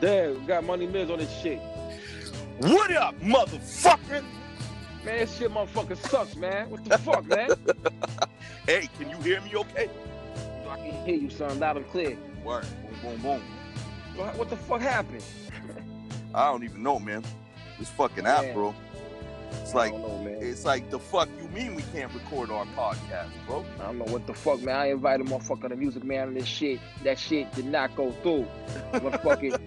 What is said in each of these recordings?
Damn, we got Money Miz on this shit. What up, motherfucker? Man, this shit motherfucker sucks, man. What the fuck, man? Hey, can you hear me okay? I can hear you, son, loud and clear. Word. Boom, boom, boom. What, the fuck happened? I don't even know, man. This fucking app, bro. It's like know, it's like the fuck you mean we can't record our podcast, bro? I don't know what the fuck, man. I invited motherfucker the music man on this shit. That shit did not go through. Motherfucking,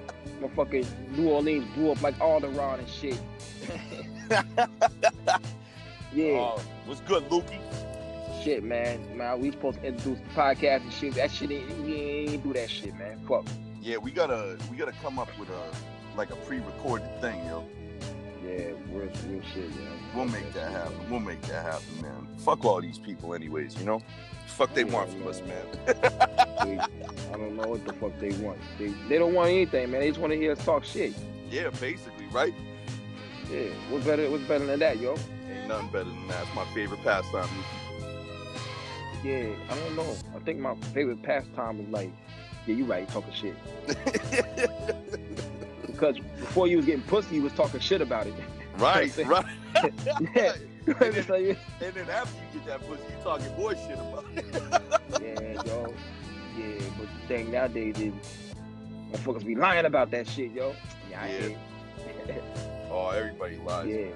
motherfucking New Orleans blew up like Alderaan and shit. yeah, Uh, what's good, Lukey? shit, man. Man, we supposed to introduce the podcast and shit. That shit, ain't, we ain't do that shit, man. Fuck. Yeah, we gotta we gotta come up with a like a pre-recorded thing, yo. Yeah, real, real shit, man. We'll make that happen. We'll make that happen, man. Fuck all these people, anyways. You know, fuck they want from us, man. They- I don't know what the fuck they want. They, they don't want anything, man. They just want to hear us talk shit. yeah, basically, right? Yeah, what's better? What's better than that, yo? Ain't nothing better than that. It's my favorite pastime. Yeah, I don't know. I think my favorite pastime is like, yeah, you right, talking shit. Because before you was getting pussy, you was talking shit about it. right, right. yeah, and, you- then, and then after you get that pussy, you talking bullshit about it. yeah, yo. Yeah, but the thing nowadays is, motherfuckers be lying about that shit, yo. Yeah, I Yeah. oh, everybody lies. Yeah.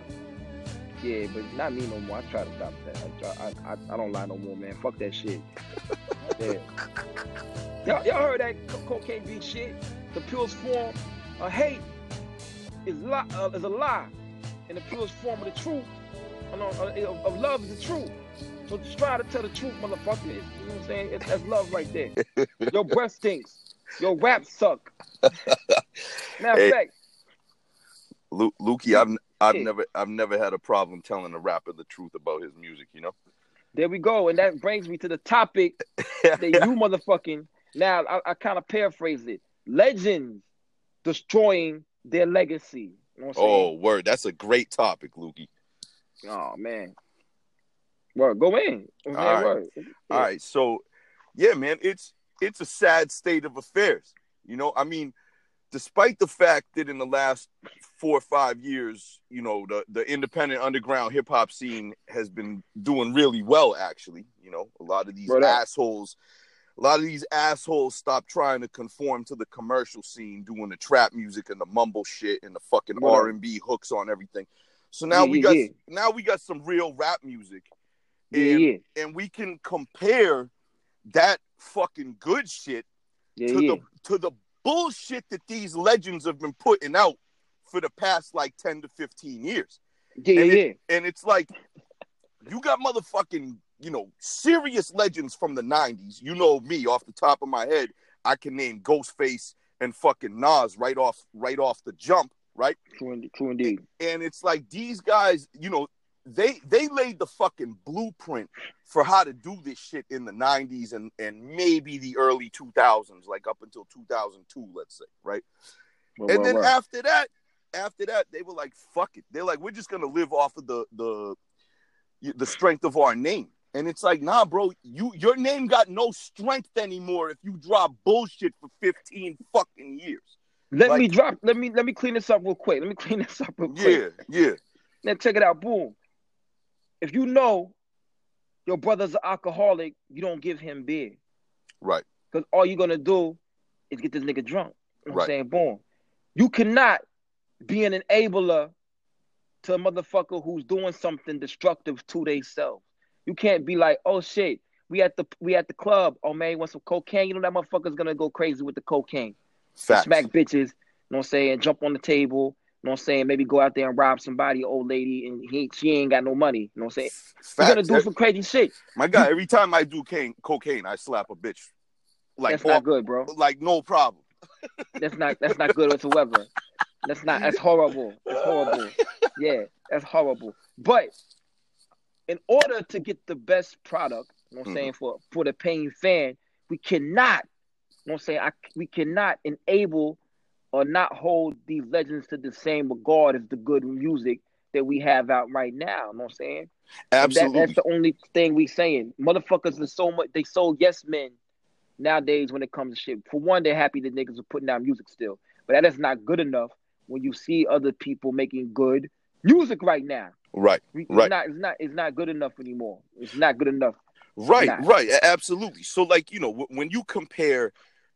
Yeah, but not me no more. I try to stop that. I, try, I, I, I don't lie no more, man. Fuck that shit. Yeah. Y'all, y'all heard that co- cocaine beat shit? The purest form of hate is, li- uh, is a lie, and the purest form of the truth, uh, uh, of, of love is the truth. So just try to tell the truth, motherfucker. You know what I'm saying? It's, that's love right there. Your breath stinks. Your rap suck. Matter Hey. of fact, Lu- Lukey, I've I've Yeah. never I've never had a problem telling a rapper the truth about his music. You know. There we go. And that brings me to the topic that you motherfucking now I, I kind of paraphrase it. Legends destroying their legacy. You know oh, word. That's a great topic, Lukey. Oh man. Well, go in. All right. word. All right, so yeah, man, it's it's a sad state of affairs. You know, I mean, despite the fact that in the last four or five years, you know, the the independent underground hip hop scene has been doing really well. Actually, you know, a lot of these up. assholes. A lot of these assholes stop trying to conform to the commercial scene, doing the trap music and the mumble shit and the fucking R and B hooks on everything. So now Yeah, we got yeah. now we got some real rap music and, yeah. and we can compare that fucking good shit to the to the bullshit that these legends have been putting out for the past like 10 to 15 years. Yeah, and yeah, it- And it's like you got motherfucking, you know, serious legends from the 90s. You know me off the top of my head, I can name Ghostface and fucking Nas right off right off the jump, right? True, indeed. True indeed. and it's like these guys, you know, they they laid the fucking blueprint for how to do this shit in the 90s and and maybe the early 2000s like up until 2002 let's say right Word, and word, then word. after that after that they were like fuck it they're like we're just gonna live off of the the the strength of our name and it's like nah bro you your name got no strength anymore if you drop bullshit for 15 fucking years let like- me drop. Let me let me clean this up real quick. Let me clean this up real quick. yeah yeah Now check it out. Boom. If you know your brother's an alcoholic, you don't give him beer. right Because all you're gonna do is get this nigga drunk. You know Right. I'm saying? Boom. You cannot be an enabler to a motherfucker who's doing something destructive to themselves. You can't be like, oh shit, we at the we at the club. Oh man, you want some cocaine? You know that motherfucker's gonna go crazy with the cocaine. Facts. Smack bitches, you know what I'm saying, jump on the table, you know what I'm saying, maybe go out there and rob somebody, old lady, and he she ain't got no money. You know what I'm saying? You're gonna Facts. do some crazy shit. My God, every time I do cane, cocaine, I slap a bitch. Like, That's not good, bro. like no problem. That's not that's not good whatsoever. That's not that's horrible. That's horrible. Yeah, that's horrible. But in order to get the best product, you know what I'm saying, mm-hmm. for for the paying fan, we cannot, you know what I'm saying, I, we cannot enable or not hold these legends to the same regard as the good music that we have out right now. You know what I'm saying? That, Absolutely. that's the only thing we saying. Motherfuckers are so much they so yes men nowadays when it comes to shit. For one, they're happy that niggas are putting out music still. But that is not good enough when you see other people making good music right now. Right. It's Right. not it's not it's not good enough anymore. It's not good enough. Right, right, absolutely. So, like, you know, w- when you compare,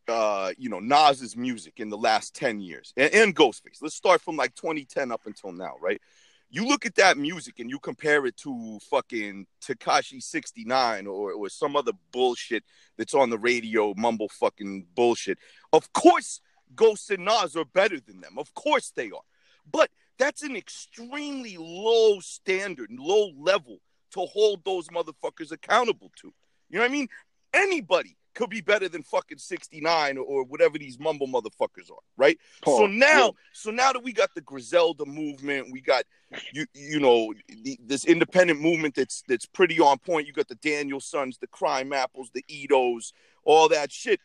uh, you know, Nas's music in the last ten years and, and Ghostface, let's start from like 2010 up until now, right? You look at that music and you compare it to fucking Tekashi 69 or, or some other bullshit that's on the radio, mumble fucking bullshit. Of course, Ghost and Nas are better than them. Of course they are. But that's an extremely low standard, low level to hold those motherfuckers accountable to. You know what I mean? Anybody could be better than fucking 69 or, whatever these mumble motherfuckers are, right? So now, Yeah. so now that we got the Griselda movement, we got you you know the, this independent movement that's that's pretty on point. You got the Daniel Sons, the Crimeapples, the Edos, all that shit.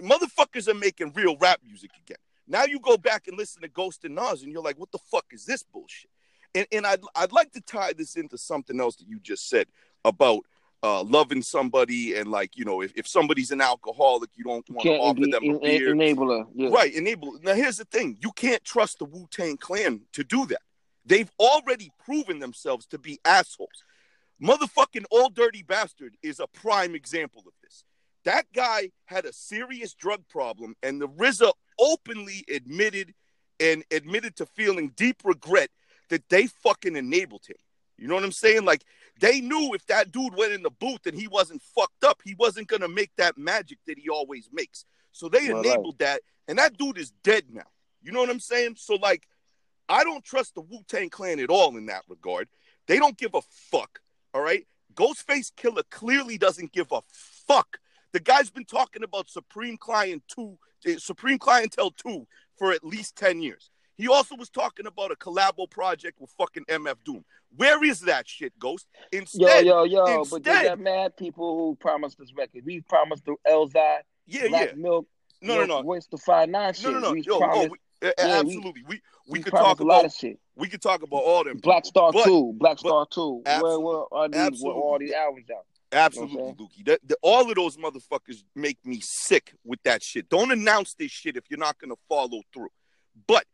Motherfuckers are making real rap music again. Now you go back and listen to Ghost and Nas, and you're like, what the fuck is this bullshit? And and I'd I'd like to tie this into something else that you just said about uh, loving somebody and like you know if, if somebody's an alcoholic, you don't want to offer them a en- beer. enabler. Yeah. Right, enable. Now, here's the thing: you can't trust the Wu Tang Clan to do that. They've already proven themselves to be assholes. Motherfucking old dirty bastard is a prime example of this. That guy had a serious drug problem, and the RZA openly admitted and admitted to feeling deep regret that they fucking enabled him. You know what I'm saying? Like they knew if that dude went in the booth and he wasn't fucked up, he wasn't gonna make that magic that he always makes. So they enabled that, and that dude is dead now. You know what I'm saying? So like, I don't trust the Wu Tang Clan at all in that regard. They don't give a fuck. All right, Ghostface Killah clearly doesn't give a fuck. The guy's been talking about Supreme Client Two, Supreme Clientele Two, for at least ten years. He also was talking about a collabo project with fucking MF Doom. Where is that shit, Ghost? Yo, Instead, yo, yo, but they got mad people who promised this record. We promised the Elzhi, yeah, Black yeah, Milk, no, no, no, Voice to Five Nine shit. no, no, no, We yo, oh, promised, we, eh, yeah, absolutely. We we, we could talk a lot about of shit. we could talk about all them. Black Star But- Two, Black but- Star Two. Where, where are these? Where all these albums out? Absolutely, Okay. Lukey. The, the, all of those motherfuckers make me sick with that shit. Don't announce this shit if you're not gonna follow through. But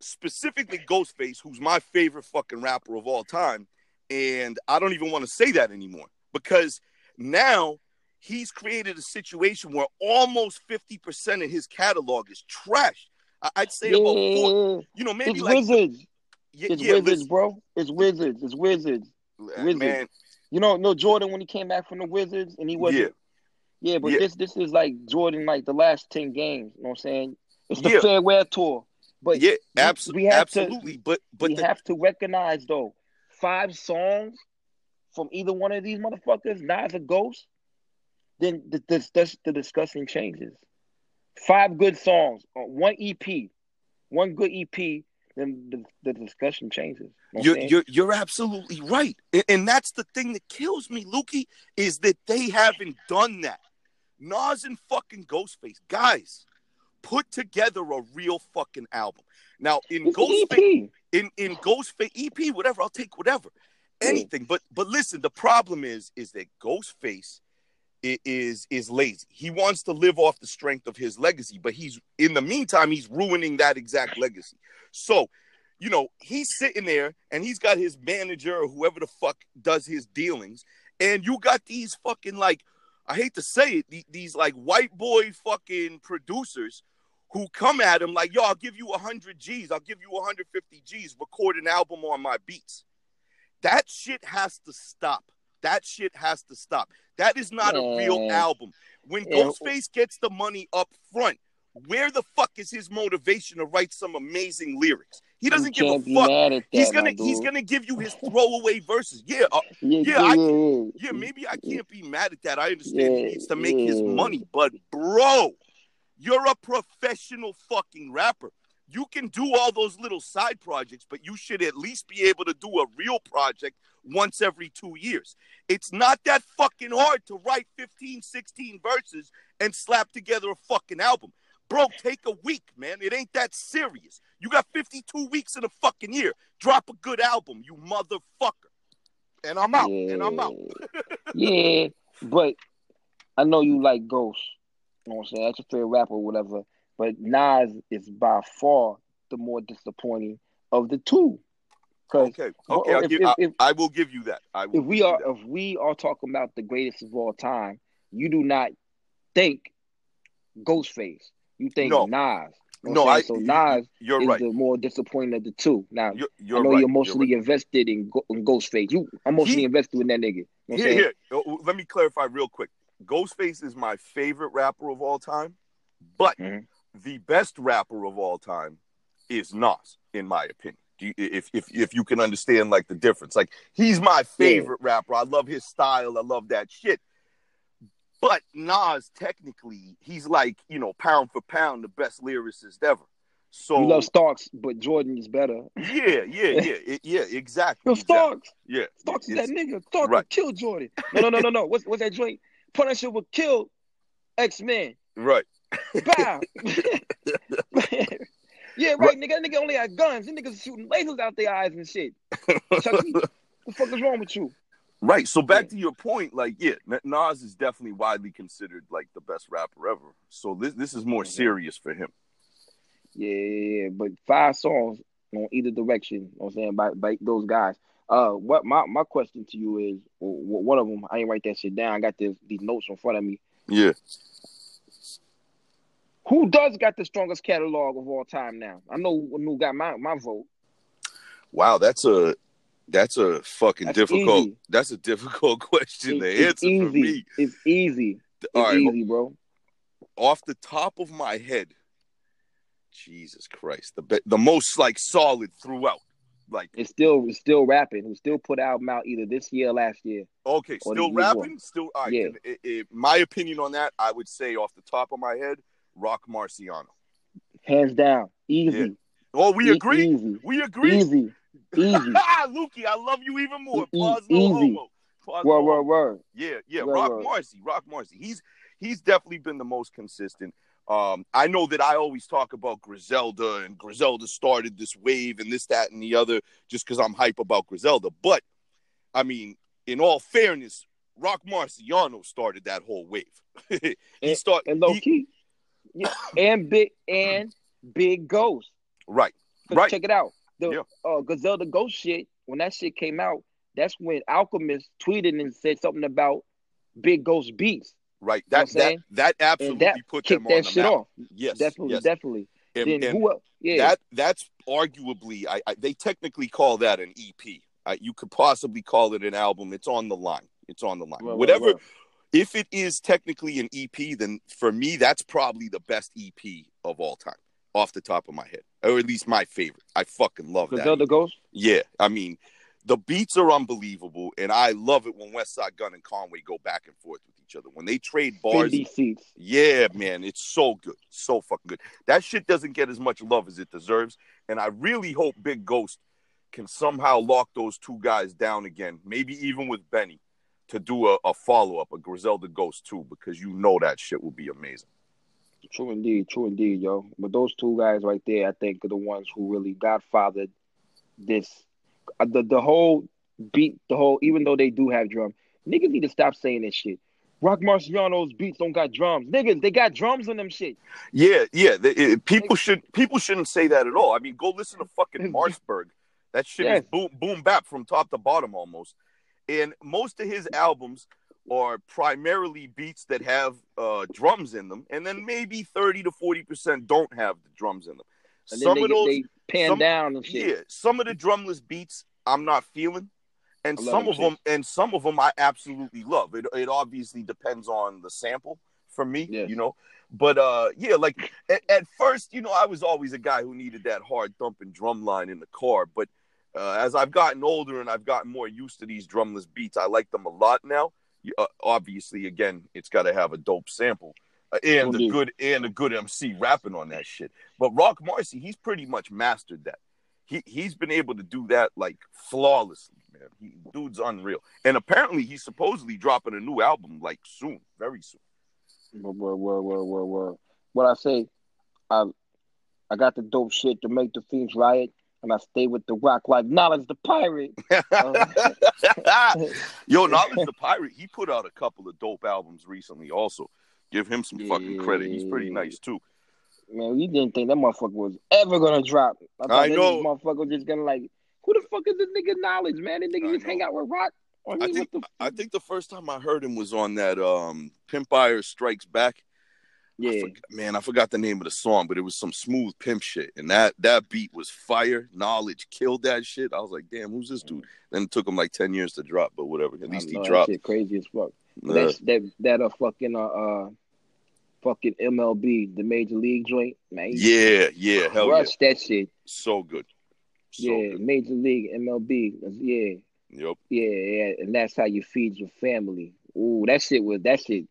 specifically Ghostface, who's my favorite fucking rapper of all time, and I don't even want to say that anymore because now he's created a situation where almost 50% of his catalog is trash. I- I'd say about four, you know, maybe it's like Wizards. yeah, It's yeah, Wizards, listen, bro. It's Wizards. It's Wizards. Wizards. You know, no Jordan when he came back from the Wizards and he wasn't. Yeah, Yeah, but Yeah. this this is like Jordan, like the last ten games. You know what I'm saying? It's the Yeah. farewell tour. But yeah, abso- we have to- absolutely. but but we the, have to recognize though, five songs from either one of these motherfuckers, Nas a ghost, then the the, the, the discussion changes. Five good songs, uh, one EP, one good EP, then the, the discussion changes. You know what I'm You're, you're you're absolutely right, and, and that's the thing that kills me, Lukey, is that they haven't done that. Nas and fucking Ghostface, guys, put together a real fucking album. Now in It's Ghostface, EP. in in Ghostface EP, whatever, I'll take whatever, anything. But but listen, the problem is is that Ghostface is is lazy. He wants to live off the strength of his legacy, but he's in the meantime he's ruining that exact legacy. So, you know, he's sitting there and he's got his manager or whoever the fuck does his dealings, and you got these fucking like I hate to say it, the- these like white boy fucking producers who come at him like, yo, I'll give you 100 G's, I'll give you 150 G's, record an album on my beats. That shit has to stop. That shit has to stop. That is not a real album. When Ghostface gets the money up front, where the fuck is his motivation to write some amazing lyrics? He doesn't give a fuck. that, He's gonna he's gonna give you his throwaway verses. Yeah, uh, yeah, yeah, I- yeah, yeah, maybe I can't be mad at that. I understand he needs to make his money, but bro, you're a professional fucking rapper. You can do all those little side projects, but you should at least be able to do a real project once every two years. It's not that fucking hard to write 15, 16 verses and slap together a fucking album. Bro, take a week, man. It ain't that serious. You got 52 weeks in a fucking year. Drop a good album, you motherfucker. And I'm out. And I'm out. yeah, but I know you like Ghost. You know what I'm saying? That's your favorite rapper or whatever. but Nas is by far the more disappointing of the two. Okay, okay, I'll if, give, if, I, if, I will give you that. I will if we are that. if we are talking about the greatest of all time, you do not think Ghostface. You think No. Nas. No, I. So Nas You're is right. the more disappointing of the two. Now You're, I you're know right. you're emotionally right. invested in, Go- in Ghostface. You emotionally He- invested in that nigga. You know Here, here. Oh, Let me clarify real quick. Ghostface is my favorite rapper of all time, but Mhm. the best rapper of all time is Nas, in my opinion. Do you, if if if you can understand like the difference, like he's my favorite rapper. I love his style. I love that shit. But Nas, technically, he's like you know pound for pound the best lyricist ever. So You love Starks, but Jordan is better. yeah, yeah, yeah, it- yeah, exactly. Yo, exactly. Starks. Yeah, Starks is that nigga. Starks right. kill Jordan. No, no, no, no, no. What's what's that joint? Punisher would kill X Men. right. Bow. yeah, right, nigga. That nigga only had guns. Them niggas shooting lasers out their eyes and shit. Chucky, what the fuck is wrong with you? Right. So back Yeah. to your point, like, yeah, Nas is definitely widely considered like the best rapper ever. So this this is more Mhm. serious for him. Yeah, yeah, yeah. But five songs on either direction. You know what I'm saying by, by those guys. Uh, what my, my question to you is, w- w- one of them. I ain't write that shit down. I got this, these notes in front of me. Yeah. Who does got the strongest catalog of all time now? I know who got my, my vote. Wow, that's a that's a fucking That's difficult. easy. That's a difficult question It- to it's answer for easy. me. It's easy. It's right, easy, bro. off the top of my head, Jesus Christ, the be- the most like solid throughout. Like, It's still it's still rapping. Who still put album out either this year or last year. okay, still rapping, still. All right, Yeah. then, i- i- my opinion on that, I would say off the top of my head, Roc Marciano. Hands down. Easy. Oh, we E- agree. Easy. We agree. Easy. Easy. Ah, Lukey, I love you even more. E- Pause no easy. homo. Pause word, no word, word. Yeah, yeah. Word, Rock word. Marcy, Roc Marcy. He's he's definitely been the most consistent. Um, I know that I always talk about Griselda and Griselda started this wave and this, that, and the other just because I'm hype about Griselda. But I mean, in all fairness, Roc Marciano started that whole wave. he And- started And low he- key. Yeah. And big and big ghost. right. Right. Check it out. The Yeah. uh, Griselda Ghost shit, when that shit came out, that's when Alchemist tweeted and said something about Big Ghost Beats. Right. know That I'm that saying? that absolutely that put them on that the shit map. off. Yes. definitely, yes. definitely. And- then and- who else? Yeah. that that's arguably I, I they technically call that an EP. Uh, you could possibly call it an album. It's on the line. It's on the line. Whatever. If it is technically an EP, then for me that's probably the best EP of all time, off the top of my head, or at least my favorite. I fucking love that. Griselda Ghost? Yeah, I mean, the beats are unbelievable, and I love it when Westside Gunn and Conway go back and forth with each other. When they trade bars, yeah, man, it's so good, so fucking good. That shit doesn't get as much love as it deserves, and I really hope Big Ghost can somehow lock those two guys down again, maybe even with Benny, to do a, a follow up, a Griselda Ghost too, because you know that shit will be amazing. True indeed, true indeed, yo. But those two guys right there, I think, are the ones who really godfathered this. Uh, the the whole beat, the whole. Even though they do have drums, niggas need to stop saying this shit. Roc Marciano's beats don't got drums, niggas. They got drums on them shit. Yeah, yeah. It, people should people shouldn't say that at all. I mean, go listen to fucking Marcberg. That shit Yes. is boom boom bap from top to bottom almost. And most of his albums are primarily beats that have uh, drums in them, and then maybe thirty to forty percent don't have the drums in them. Some of those, they pan some- down and shit. yeah, some of the drumless beats I'm not feeling, and some of them, and some of them I absolutely love. It it obviously depends on the sample for me, Yes. you know. But uh, yeah, like at, at first, you know, I was always a guy who needed that hard thumping drum line in the car. But uh, as I've gotten older and I've gotten more used to these drumless beats, I like them a lot now. Uh, obviously, again, it's got to have a dope sample uh, and a good and a good MC rapping on that shit. But Roc Marcy, he's pretty much mastered that. He he's been able to do that like flawlessly, man. He, dude's unreal. And apparently, he's supposedly dropping a new album like soon, very soon. Word, word, word, word, word. What I say, I I got the dope shit to make the fiends riot, and I stay with the rock like knowledge the pirate. Yo, Knowledge the Pirate, he put out a couple of dope albums recently. Also, give him some fucking credit. He's pretty nice too. Man, we didn't think that motherfucker was ever gonna drop. I, thought I know. motherfucker was just gonna like, who the fuck is this nigga knowledge, man? This nigga I just know. hang out with rock. I mean, I think the I think the first time I heard him was on that um Pimpire Strikes Back. I yeah. man, I forgot the name of the song, but it was some smooth pimp shit, and that that beat was fire. Knowledge killed that shit. I was like, damn, who's this dude? Then it took him like ten years to drop, but whatever. At least he know, that dropped. shit crazy as fuck. Yeah. That's that that a fucking uh, uh fucking MLB, the major league joint, man. yeah, yeah, hell yeah, crushed that shit. so good, so yeah, good. major league MLB. Yeah, Yep. yeah, yeah, and that's how you feed your family. Ooh, that shit was that shit.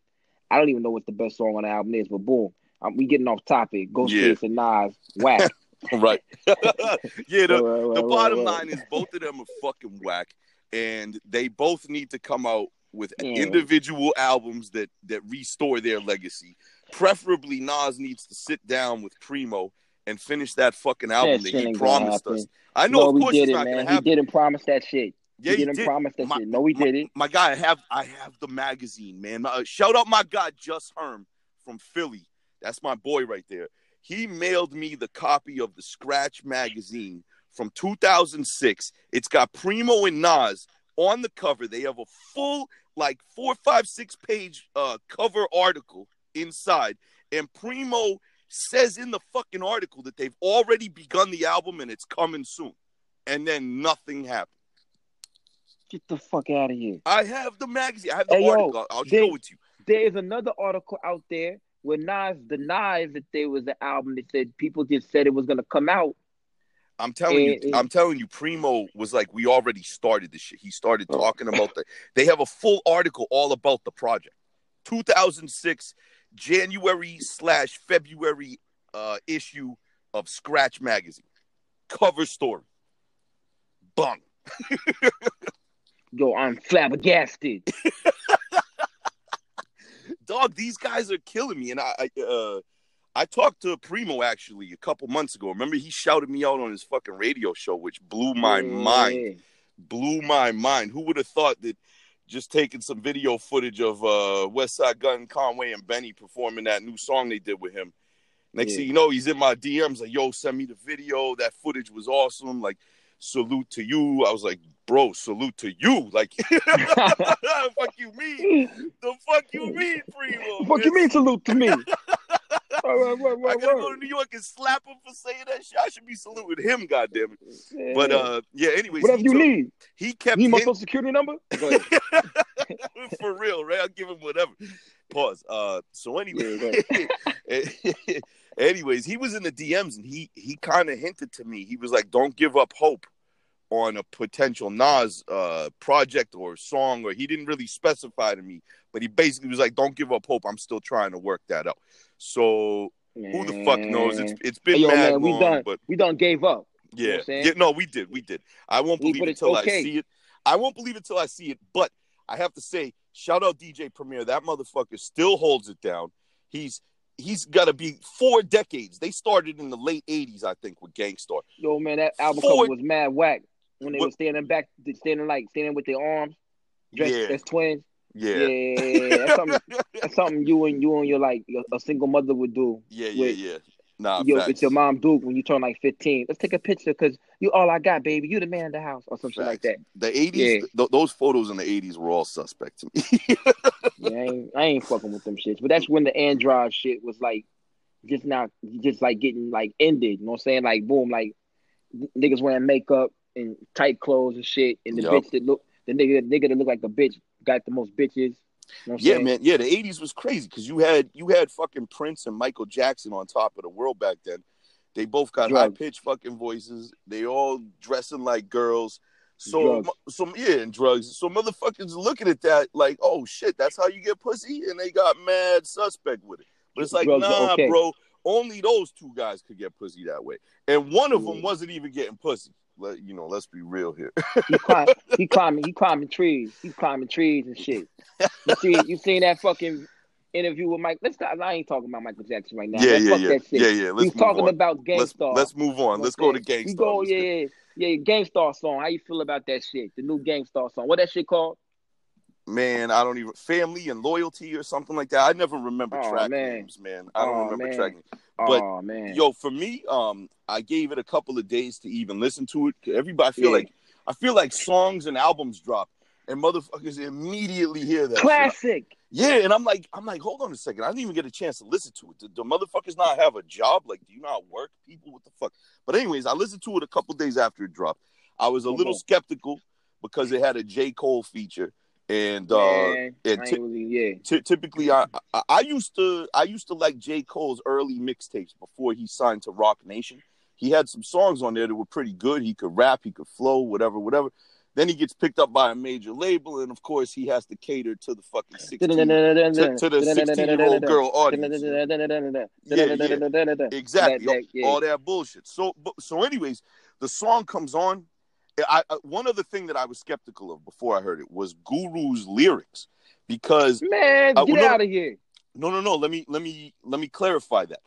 I don't even know what the best song on the album is, but boom, um, we getting off topic. Ghostface and Nas, whack. Right. yeah. The, Right, right, the right, bottom right. line is both of them are fucking whack, and they both need to come out with Yeah. individual albums that that restore their legacy. Preferably, Nas needs to sit down with Primo and finish that fucking album that, shit he promised us. I know, no, of course, did it's it, not man. going to He happen. didn't promise that shit. Yeah, he he didn't did. promise that My- shit. No, we my, didn't. My guy, I have I have the magazine, man. Uh, shout out my guy Just Herm from Philly. That's my boy right there. He mailed me the copy of the Scratch magazine from 2006. It's got Primo and Nas on the cover. They have a full, like four, five, six page uh, cover article inside, and Primo says in the fucking article that they've already begun the album and it's coming soon. And then nothing happened. Get the fuck out of here. I have the magazine. I have the Hey, yo, article. I'll they- show it to you. There is another article out there where Nas denies that there was an album that said people just said it was gonna come out. I'm telling you, Eh, eh. I'm telling you, Primo was like, we already started this shit. He started Oh. talking about the. They have a full article all about the project. 2006, January slash February uh, issue of Scratch magazine, cover story. Bung. Yo, I'm flabbergasted. dog, these guys are killing me. And I, I, uh, I talked to Primo actually a couple months ago. Remember, he shouted me out on his fucking radio show, which blew my Yeah. mind. Blew my mind. Who would have thought that just taking some video footage of uh, Westside Gunn, Conway, and Benny performing that new song they did with him? Next Yeah. thing you know, he's in my DMs like, "Yo, send me the video. That footage was awesome. Like, salute to you." I was like, "Bro, salute to you." Like, fuck you mean? The fuck you mean, Primo? fuck you mean salute to me? Right, right, right, I gotta go to New York and slap him for saying that shit. I should be saluting him, goddamn it. Yeah. But uh, yeah. Anyways, whatever you took- need. he kept Need my social security number? For real, right? I'll give him whatever. Pause. Uh, so anyway, anyways, he was in the DMs and he he kind of hinted to me. He was like, "Don't give up hope on a potential Nas uh project or song," or he didn't really specify to me, but he basically was like, "Don't give up hope. I'm still trying to work that out." So who the fuck knows? It's it's been Hey, yo, mad man, we long, done. but We done gave up. You know yeah, what I'm saying? yeah, no, we did, we did. I won't believe it until okay. I see it. I won't believe it until I see it. But I have to say, shout out DJ Premier. That motherfucker still holds it down. He's he's got to be four decades. They started in the late '80s, I think, with Gang Starr. Yo, man, that album Four- cover was mad whack when they What- were standing back, standing like standing with their arms, dressed Yeah. as twins. Yeah, Yeah, that's something. That's something you and you and your like your, a single mother would do. yeah, yeah, With- yeah. Nah, Yo, it's your mom Duke when you turn like fifteen. Let's take a picture because you all I got, baby. You the man in the house or something like that. The '80s, Yeah. th- those photos in the '80s were all suspect to me. Yeah, I ain't, I ain't fucking with them shits. But that's when the Android shit was like just not just like getting like ended. You know what I'm saying? Like boom, like niggas wearing makeup and tight clothes and shit, and the Yup. bitch that look the nigga nigga that look like a bitch got the most bitches. You know Yeah, saying? man. Yeah, the '80s was crazy because you had you had fucking Prince and Michael Jackson on top of the world back then. They both got high pitched fucking voices. They all dressing like girls. So, Drugs. some yeah, and drugs. So motherfuckers looking at that like, oh shit, that's how you get pussy, and they got mad suspect with it. But it's like, Drugs nah, okay. bro. Only those two guys could get pussy that way, and one of them wasn't even getting pussy. Let, you know, let's be real here. He climb, he climbing, he climbing trees. He's climbing trees and shit. You see, you seen that fucking interview with Mike? Let's not, I ain't talking about Michael Jackson right now. yeah, Let's yeah, yeah, that shit. yeah, yeah. Let's He's talking on. about Let's, let's move on. Let's go to Gang Starr. We go, yeah, yeah, yeah. Gang Starr song. How you feel about that shit? The new Gang Starr song. What that shit called? man, I don't even family and loyalty or something like that. I never remember Oh, track man. names, man. I don't Oh, remember man. track names. But, oh man, Yo, for me, um, I gave it a couple of days to even listen to it. Everybody I feel Yeah. like I feel like songs and albums drop and motherfuckers immediately hear that. shit. Yeah, and I'm like, I'm like, hold on a second. I didn't even get a chance to listen to it. Do the motherfuckers not have a job? Like, do you not work? People, what the fuck? But anyways, I listened to it a couple days after it dropped. I was a little Mhm. skeptical because it had a J. Cole feature, and uh, and ain't really, yeah. ty- typically, I, I I used to I used to like J. Cole's early mixtapes before he signed to Roc Nation. He had some songs on there that were pretty good. He could rap, he could flow, whatever, whatever. Then he gets picked up by a major label, and of course, he has to cater to the fucking sixteen to, to the sixteen year old girl audience. Exactly, That- that- all that bullshit. So, so, anyways, the song comes on. I, I one other thing that I was skeptical of before I heard it was Guru's lyrics, because Man, Uh, get well, no- out of here. no, no, no. Let me let me let me clarify that.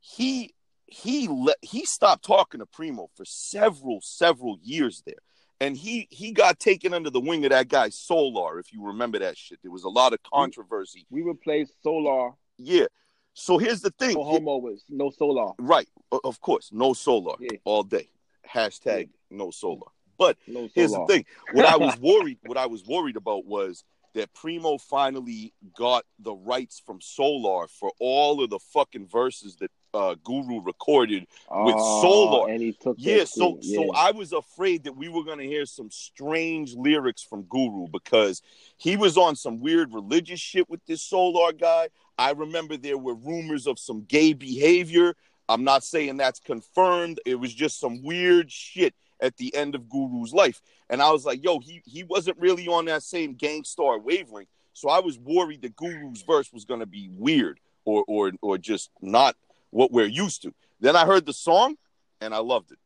He he let he stopped talking to Primo for several several years there, and he he got taken under the wing of that guy Solar. If you remember that shit, there was a lot of controversy. We replaced Solar. Yeah. So here's the thing. No homo was no Solar. Right. Of course. No solar Yeah. all day. Hashtag no solar. But No here's the thing. What I was worried what I was worried about was that Primo finally got the rights from Solar for all of the fucking verses that uh, Guru recorded. with Oh, Solar. and he took Yeah, so shit, so. I was afraid that we were gonna hear some strange lyrics from Guru because he was on some weird religious shit with this Solar guy. I remember there were rumors of some gay behavior. I'm not saying that's confirmed. It was just some weird shit at the end of Guru's life. And I was like, yo, he he wasn't really on that same Gang Starr wavelength. So I was worried that Guru's verse was gonna be weird or or or just not what we're used to. Then I heard the song and I loved it.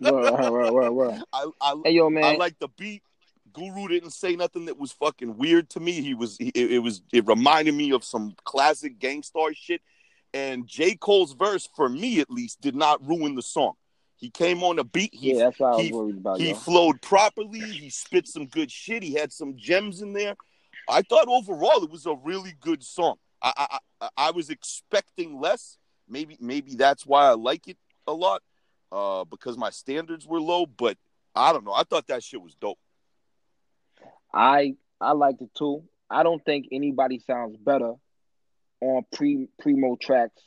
Word, word, word. I I, Hey yo, man. I like the beat. Guru didn't say nothing that was fucking weird to me. He was he, it, it was it reminded me of some classic Gang Starr shit. And J. Cole's verse, for me at least, did not ruin the song. He came on the beat. He yeah, that's what I was he- worried about. he yo. flowed properly. He spit some good shit. He had some gems in there. I thought overall it was a really good song. I I, I, was expecting less. Maybe maybe that's why I like it a lot uh, because my standards were low. But I don't know. I thought that shit was dope. I I liked it too. I don't think anybody sounds better on pre primo tracks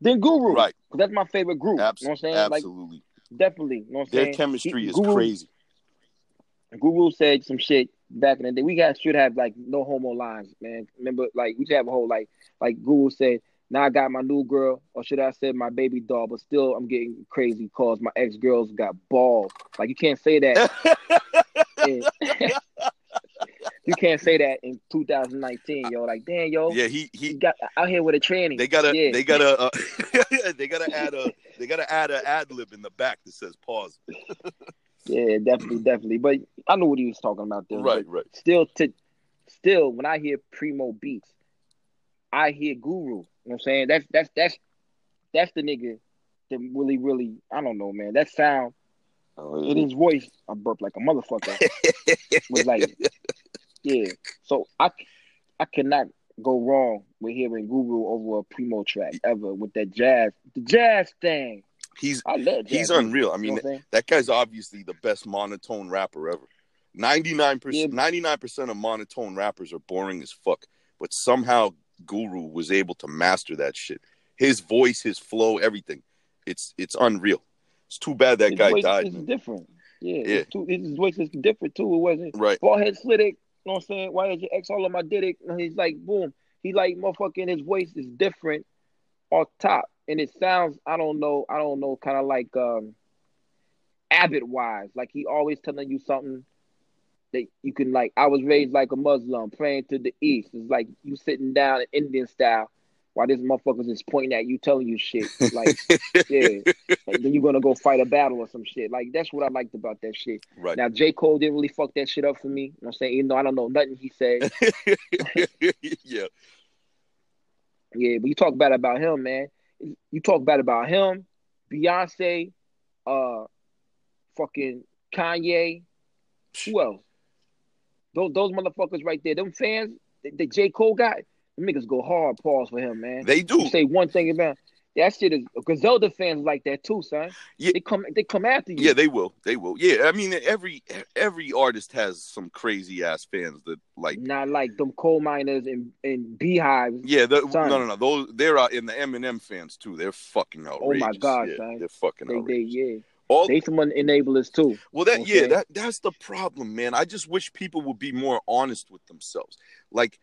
than Guru. Right. that's my favorite group. Abs- you know what I'm saying? Like absolutely. definitely. You know what I'm Their saying? chemistry He- is Guru- crazy. Guru said some shit back in the day. We got should have like no homo lines, man. Remember, like we should have a whole like like Guru said. Now I got my new girl, or should I say my baby doll? But still, I'm getting crazy because my ex girls got balls. Like you can't say that. in- you can't say that in 2019, yo. Like damn, yo, yeah, he he got out here with a tranny. They gotta Yeah. they gotta uh, they gotta add a they gotta add a ad lib in the back that says pause. Yeah, definitely, definitely. But I know what he was talking about there. Right, right. Still, to still, when I hear primo beats, I hear Guru. You know what I'm saying? That's that's that's that's the nigga that really, really. I don't know, man. That sound oh, in his voice, I burp like a motherfucker. was like, yeah. So I I cannot go wrong with hearing Guru over a primo track ever with that jazz, the jazz thing. He's love he's unreal. I You mean, know I'm saying? that guy's obviously the best monotone rapper ever. 99% Yeah. 99% of monotone rappers are boring as fuck, but somehow Guru was able to master that shit. His voice, his flow, everything. It's it's unreal. It's too bad that his guy voice died. man. different. Yeah, Yeah. His, too, his voice is different too. It wasn't Right. forehead slit it. You know what I'm saying? Why did your ex all of my did it? And he's like, boom. He like motherfucking his voice is different off top. And it sounds, I don't know, I don't know, kind of like um Abbott wise. Like he always telling you something that you can like I was raised like a Muslim, praying to the east. It's like you sitting down in Indian style while this motherfuckers is pointing at you, telling you shit. Like, yeah. Like, then you're gonna go fight a battle or some shit. Like that's what I liked about that shit. right. Now J. Cole didn't really fuck that shit up for me. You know what I'm saying? Even though I don't know nothing he said. yeah. yeah, but you talk bad about him, man. You talk bad about him, Beyonce, uh fucking Kanye. Who else? those those motherfuckers right there, them fans, the, J Cole guy, them niggas go hard. Pause for him, man. They do You say one thing about that shit is Griselda fans like that too, son. Yeah. They come they come after you. Yeah, they will. They will. Yeah, I mean, every every artist has some crazy ass fans that like. not like them coal miners and, and beehives. Yeah, the, no, no, no. Those they're out in the Eminem fans too. They're fucking outrageous. Oh my. God, yeah, son. they're fucking They they outrageous. yeah. All They some enablers too. well, that yeah, that that's the problem, man. I just wish people would be more honest with themselves. Like,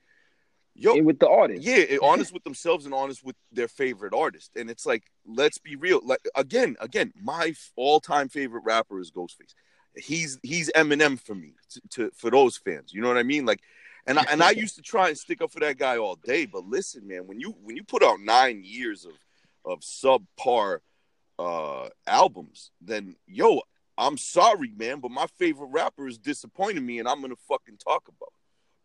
yo, And with the artists. yeah, honest with themselves and honest with their favorite artist. And it's like, let's be real. Like again, again, my all-time favorite rapper is Ghostface. He's he's Eminem for me to, to for those fans. You know what I mean? Like, and I, and I used to try and stick up for that guy all day. But listen, man, when you when you put out nine years of of subpar uh albums, then yo, I'm sorry, man, but my favorite rapper is disappointing me, and I'm gonna fucking talk about.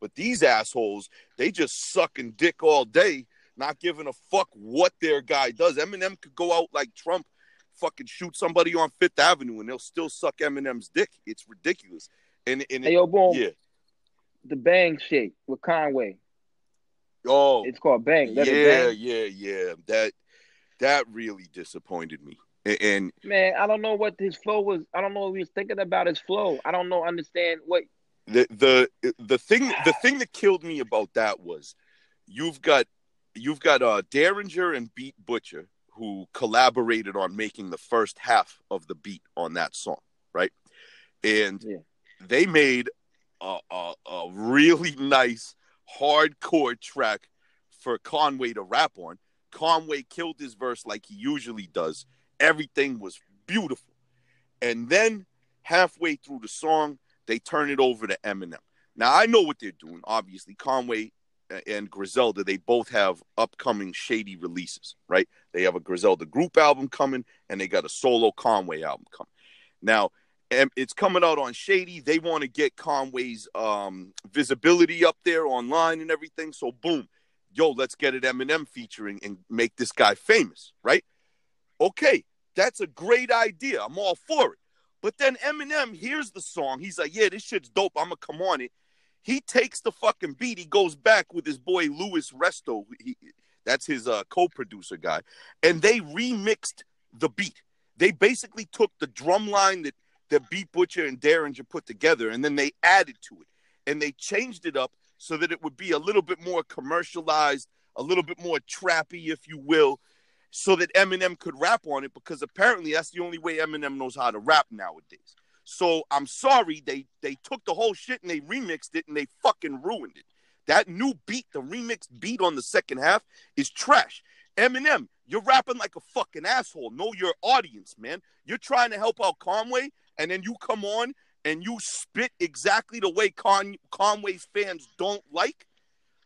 But these assholes, they just sucking dick all day, not giving a fuck what their guy does. Eminem could go out like Trump, fucking shoot somebody on Fifth Avenue, and they'll still suck Eminem's dick. It's ridiculous. And and Hey yo, boom, yeah, the bang shit with Conway. oh It's called Bang. Let yeah, bang. yeah, yeah. That that really disappointed me. And Man, I don't know what his flow was. I don't know what he was thinking about his flow. I don't know, understand what the the the thing the thing that killed me about that was you've got you've got uh Daringer and Beat Butcha who collaborated on making the first half of the beat on that song, right? And Yeah. they made a, a a really nice hardcore track for Conway to rap on. Conway killed his verse like he usually does. Everything was beautiful. And then halfway through the song, they turn it over to Eminem. Now I know what they're doing. Obviously, Conway and Griselda, they both have upcoming shady releases, right? They have a Griselda group album coming, and they got a solo Conway album coming. Now, it's coming out on Shady. They want to get Conway's um, visibility up there online and everything. So, boom, yo, let's get it Eminem featuring and make this guy famous, right? Okay, that's a great idea. I'm all for it. But then Eminem hears the song. He's like, yeah, this shit's dope. I'm going to come on it. He takes the fucking beat. He goes back with his boy Luis Resto. He, that's his uh, co-producer guy. And they remixed the beat. They basically took the drum line that, that Beat Butcha and Daringer put together, and then they added to it. And they changed it up so that it would be a little bit more commercialized, a little bit more trappy, if you will, so that Eminem could rap on it because apparently that's the only way Eminem knows how to rap nowadays. So I'm sorry they they took the whole shit and they remixed it and they fucking ruined it. That new beat, the remixed beat on the second half, is trash. Eminem, you're rapping like a fucking asshole. Know your audience, man. You're trying to help out Conway, and then you come on and you spit exactly the way Con- Conway's fans don't like.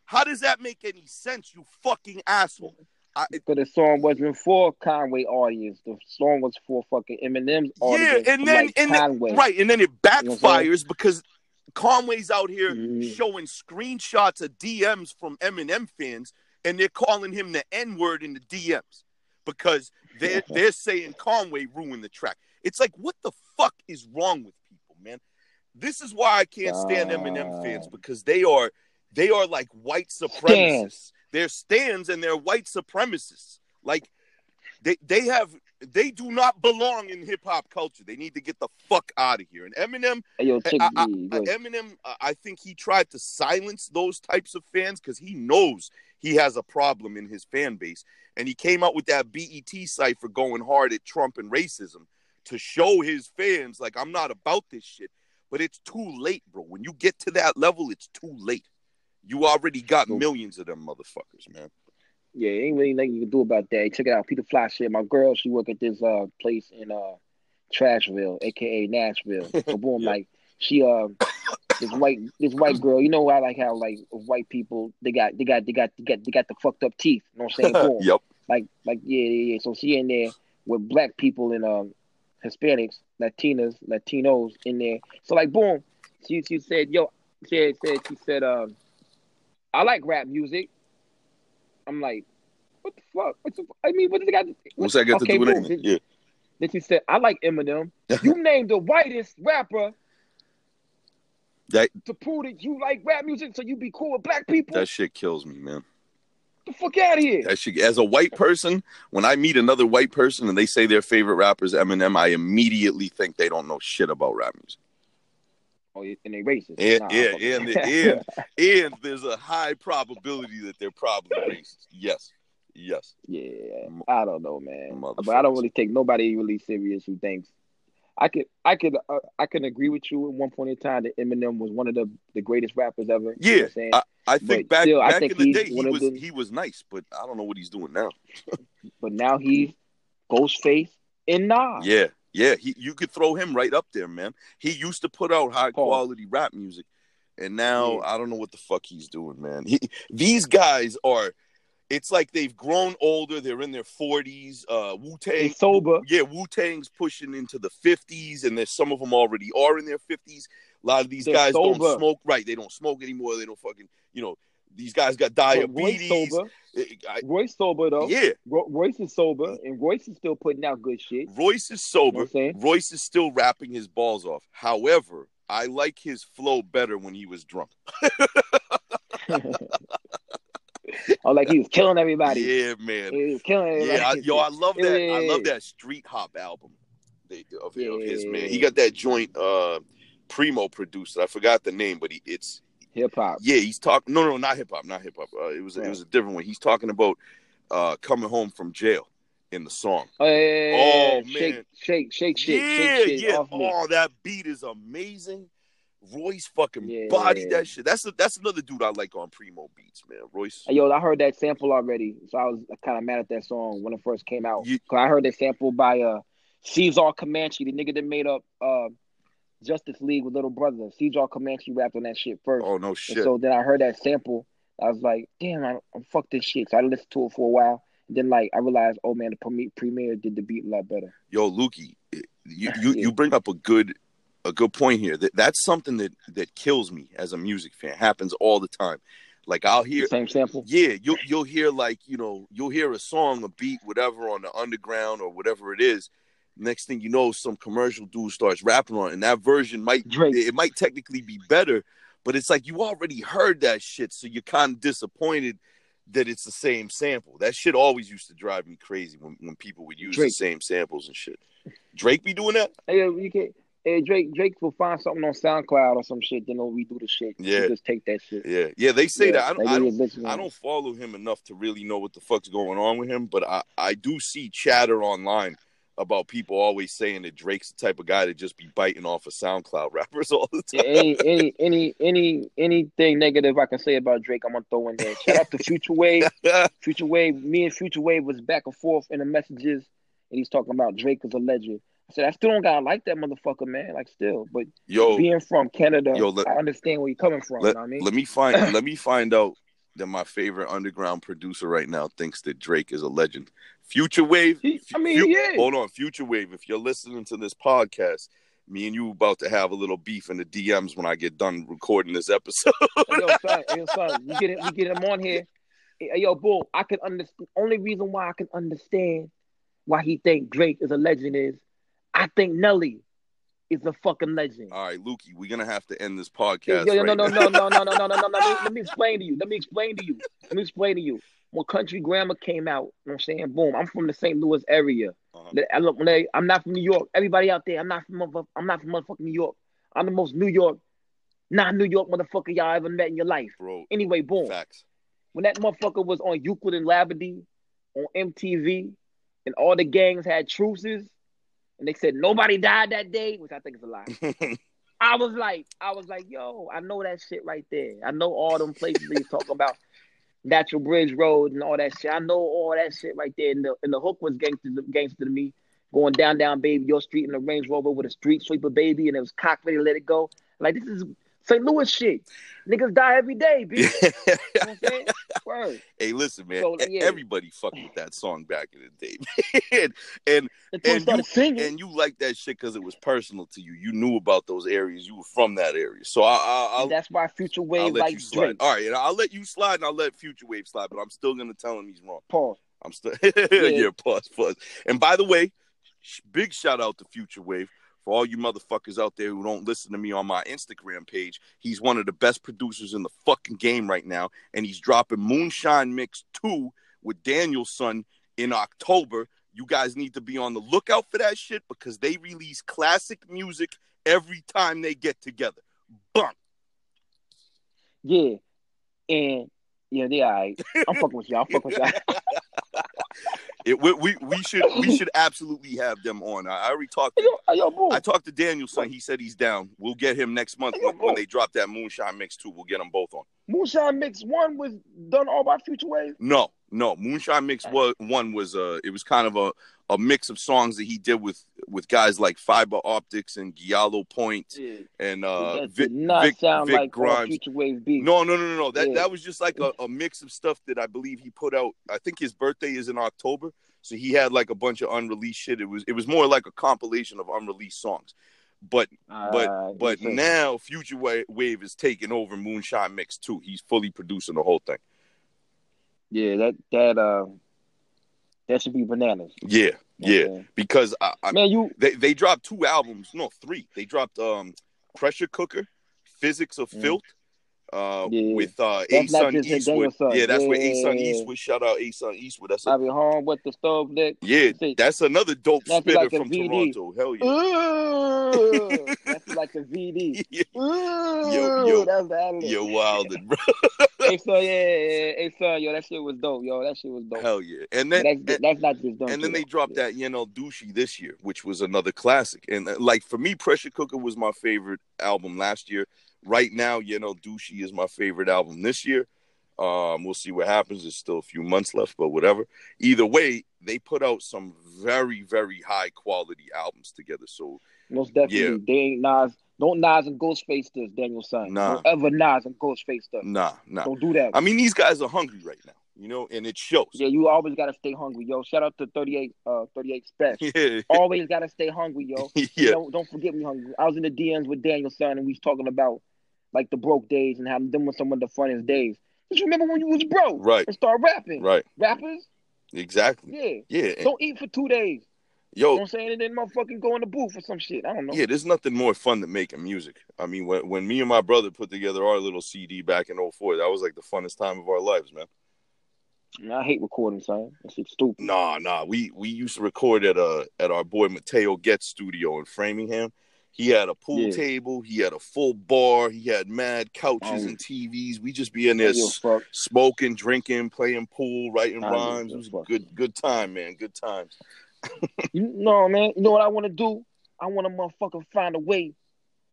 How does that make any sense, you fucking asshole? I, But the song wasn't for Conway audience. The song was for fucking Eminem's audience. yeah, and then like and then- right, and then it what I'm saying? backfires because Conway's out here Mhm. showing screenshots of DMs from Eminem fans, and they're calling him the N word in the DMs because they're they're saying Conway ruined the track. It's like, what the fuck is wrong with people, man? This is why I can't stand Eminem fans because they are they are like white supremacists. They're stands and they're white supremacists. Like they they have they do not belong in hip hop culture. They need to get the fuck out of here. And Eminem yo, I, I, I- Eminem, I think he tried to silence those types of fans because he knows he has a problem in his fan base, and he came out with that BET cipher going hard at Trump and racism to show his fans like I'm not about this shit. But it's too late, bro. When you get to that level, it's too late. You already got millions of them motherfuckers, man. Yeah, ain't really nothing you can do about that. Check it out. Peter Fly shit. My girl, she work at this uh place in uh Trashville, aka Nashville. So boom, Yeah. like she uh this white this white girl, you know I like how like white people they got they got they got they got they got the fucked up teeth. You know what I'm saying? Boom. yep. Like like yeah, yeah, yeah. So she in there with black people and um Hispanics, Latinas, Latinos in there. So like boom, she she said, yo, she said she said um I like rap music. I'm like, what the fuck? What's the, I mean, what does it got? What's that got to do with boom. anything? Yeah. Then she said, I like Eminem. You named the whitest rapper That to prove that you like rap music, so you be cool with black people. that shit kills me, man. the fuck out of here. That shit. As a white person, when I meet another white person and they say their favorite rapper is Eminem, I immediately think they don't know shit about rap music. Oh, and they racist. And Nah, yeah, and, it. and and there's a high probability that they're probably racist. Yes, yes. Yeah, I don't know, man. But I don't really take nobody really serious who thinks I could, I could, uh, I can agree with you at one point in time that Eminem was one of the, the greatest rappers ever. You know Yeah? I, I think But back still, I think in the day he was the- he was nice, but I don't know what he's doing now. but now he's Ghostface and Nas. Yeah, yeah. He you could throw him right up there, man. He used to put out high quality rap music, and now Yeah. I don't know what the fuck he's doing, man. He, these guys are. It's like they've grown older. They're in their forties. Uh, Wu Tang sober. yeah, Wu Tang's pushing into the fifties, and there's some of them already are in their fifties. A lot of these They're guys don't smoke. Right, they don't smoke anymore. They don't fucking, you know, these guys got But Royce diabetes. sober. I- Royce sober though. yeah, Ro- Royce is sober, and Royce is still putting out good shit. Royce is You know sober. what I'm? Royce is still rapping his balls off. However, I like his flow better when he was drunk. oh, like he was killing everybody. Yeah, man. He was killing everybody. Yeah, I, yo, I love that. I love that street hop album they- of, of his man. He got that joint. Uh, Primo produced. it. I forgot the name, but he, it's Hip hop. yeah. He's talking. No, no, not hip hop. Not hip hop. Uh, it was it was a different one. He's talking about uh, coming home from jail in the song. Oh, yeah, yeah, yeah, Oh, yeah. shake, man. shake, shake, shit, yeah, shake shit yeah. off me. Oh, that beat is amazing. Royce fucking Yeah. bodied that shit. That's that's another dude I like on Primo beats, man. Royce. Hey, Yo, I heard that sample already, so I was kind of mad at that song when it first came out. You- Cause I heard that sample by uh Caesar Comanche, the nigga that made up uh Justus League with Little Brother. Caesar Comanche rapped on that shit first. Oh no and shit. so then I heard that sample. I was like, damn, I, I'm fuck this shit. So I listened to it for a while. And then like I realized, oh man, the Premier, Premier did the beat a lot better. Yo, Lukey, you you, Yeah. you bring up a good a good point here. That that's something that that kills me as a music fan. happens all the time. Like I'll hear The same sample. Yeah, you'll you'll hear like you know you'll hear a song, a beat, whatever on the underground or whatever it is. Next thing you know, some commercial dude starts rapping on it, and that version might Drake. it might technically be better, but it's like you already heard that shit, so you're kind of disappointed that it's the same sample. That shit always used to drive me crazy when, when people would use the same samples and shit. Drake be doing that? Hey, yo, you can. Hey, Drake, Drake will find something on SoundCloud or some shit, then he'll redo the shit. Yeah. He'll just take that shit. Yeah, yeah. They say Yeah, that. I don't. I don't I don't follow him enough to really know what the fuck's going on with him, but I, I do see chatter online about people always saying that Drake's the type of guy to just be biting off of SoundCloud rappers all the Yeah, time. any any any any anything negative I can say about Drake, I'm gonna throw in there. Shout out to Future Wave. Future Wave, me and Future Wave was back and forth in the messages, and he's talking about Drake as a legend. I said I still don't gotta like that motherfucker, man. Like still, but Yo, being from Canada, yo, let- I understand where you're coming from. let, you know I mean? let me find let me find out that my favorite underground producer right now thinks that Drake is a legend. Future Wave. He- I mean, Fu- is. Hold on, Future Wave. If you're listening to this podcast, me and you about to have a little beef in the DMs when I get done recording this episode. Yo, son, yo, son, we get it, we get him on here. Yo, bull, I can understand. Only reason why I can understand why he think Drake is a legend is, I think Nelly is a fucking legend. All right, Lukey, we're gonna have to end this Yo, podcast. yo, right no, no, no, no, no, no, no, no, no, no. Let me, let me explain to you. Let me explain to you. Let me explain to you. When Country Grammar came out, you know what I'm saying? Boom. I'm from the St. Louis area. Uh-huh. I look, when they, I'm not from New York. Everybody out there, I'm not from I'm not from motherfucking New York. I'm the most New York, not New York motherfucker y'all ever met in your life. bro. Anyway, boom. Facts. When that motherfucker was on Euclid and Labadie on MTV, and all the gangs had truces, and they said nobody died that day, which I think is a lie. I was like, I was like, yo, I know that shit right there. I know all them places he's talking about, Natural Bridge Road and all that shit. I know all that shit right there. And the and the hook was gangster, gangster to me, going down, down, baby, your street in the Range Rover with a street sweeper, baby, and it was cock ready to let it go. Like this is St. Louis shit. Niggas die every day, bitch. You know what I'm hey, listen, man. So, yeah. Everybody fucked with that song back in the day, man. and And started singing. and you like that shit because it was personal to you. You knew about those areas. You were from that area. So I, I, I'll, that's why Future I'll Wave let like you slide. Drake. All right, and I'll let you slide, and I'll let Future Wave slide. But I'm still gonna tell him he's wrong. Pause. I'm still yeah, plus Pause, pause. And by the way, big shout out to Future Wave For all you motherfuckers out there who don't listen to me on my Instagram page, he's one of the best producers in the fucking game right now, and he's dropping Moonshine Mix 2 with Daniel-Son in October. You guys need to be on the lookout for that shit because they release classic music every time they get together. Bump. Yeah, and yeah, they all right. I'm fucking with y'all. I'm fucking with y'all. It, we, we we should we should absolutely have them on. I, I already talked. Yo. I talked to Daniel-Son. He said he's down. We'll get him next month when, when they drop that Moonshine Mix 2. We'll get them both on. Moonshine Mix One was done all by Future Wave. No, no. Moonshine Mix was one was uh it was kind of a, a mix of songs that he did with with guys like Fiber Optics and Giallo Point Yeah, and uh that Vic, did not Vic, sound Vic like Grimes. Future Wave beat. No, no, no, no, no. That Yeah. that was just like a, a mix of stuff that I believe he put out. I think his birthday is in October, so he had like a bunch of unreleased shit. It was it was more like a compilation of unreleased songs. But but Alright, but now Future Wave is taking over Moonshine Mix 2. He's fully producing the whole thing. Yeah, that that uh, that should be bananas. Yeah, yeah. Because I, I, man, you they they dropped two albums, no three. They dropped um Pressure Cooker, Physics of Mhm. Filth, uh Yeah. with uh That's not Asun just his Eastwood. Yeah, that's where Yeah. Asun Eastwood. Shout out Asun Eastwood. That's a I be home with the stove lit. Yeah, See, that's another dope That's spitter like from VD. Toronto. Hell yeah. That's like a VD. Yeah, Ooh, Yo, yo, that's the lib. You're wildin', bro. Hey son, yeah, yeah, yeah, hey son, yo, that shit was dope, yo, that shit was dope. Hell yeah. And then that's and, that's not just done. and then they dropped Yeah. that you know Douchey this year, which was another classic. And uh, like for me, Pressure Cooker was my favorite album last year. Right now, you know, Douchey is my favorite album this year. Um, we'll see what happens. There's still a few months left, but whatever. Either way, they put out some very, very high quality albums together. So Most definitely, Yeah. they ain't Nas. Don't Nas and Ghostface this, Daniel Son. Nah. Don't ever Nas and Ghostface this. nah, nah. Don't do that. I mean, these guys are hungry right now, you know, and it shows. yeah, you always gotta stay hungry, yo. Shout out to 38, uh, 38 Special. Yeah, always gotta stay hungry, yo. yeah. Don't don't forget me hungry. I was in the DMs with Daniel Son, and we was talking about like the broke days and how them with some of the funnest days. Just remember when you was broke Right, and start rapping. right, Rappers, exactly. yeah. Yeah, Don't eat for two days. You know yo, I'm saying? And then motherfucking go in the booth or some shit. I don't know. yeah. There's nothing more fun than making music. I mean, when when me and my brother put together our little CD back in 04, that was like the funnest time of our lives, man. I hate recording, son. That shit's stupid. Nah, nah. We we used to record at uh at our boy Mateo Getz studio in Framingham. He had a pool Yeah. table. He had a full bar. He had mad couches Oh. and TVs. We just be in there don't give a fuck. smoking, drinking, playing pool, writing rhymes. It was fuck. good good time, man. Good times. You know, man. You know what I want to do? I want to motherfucking find a way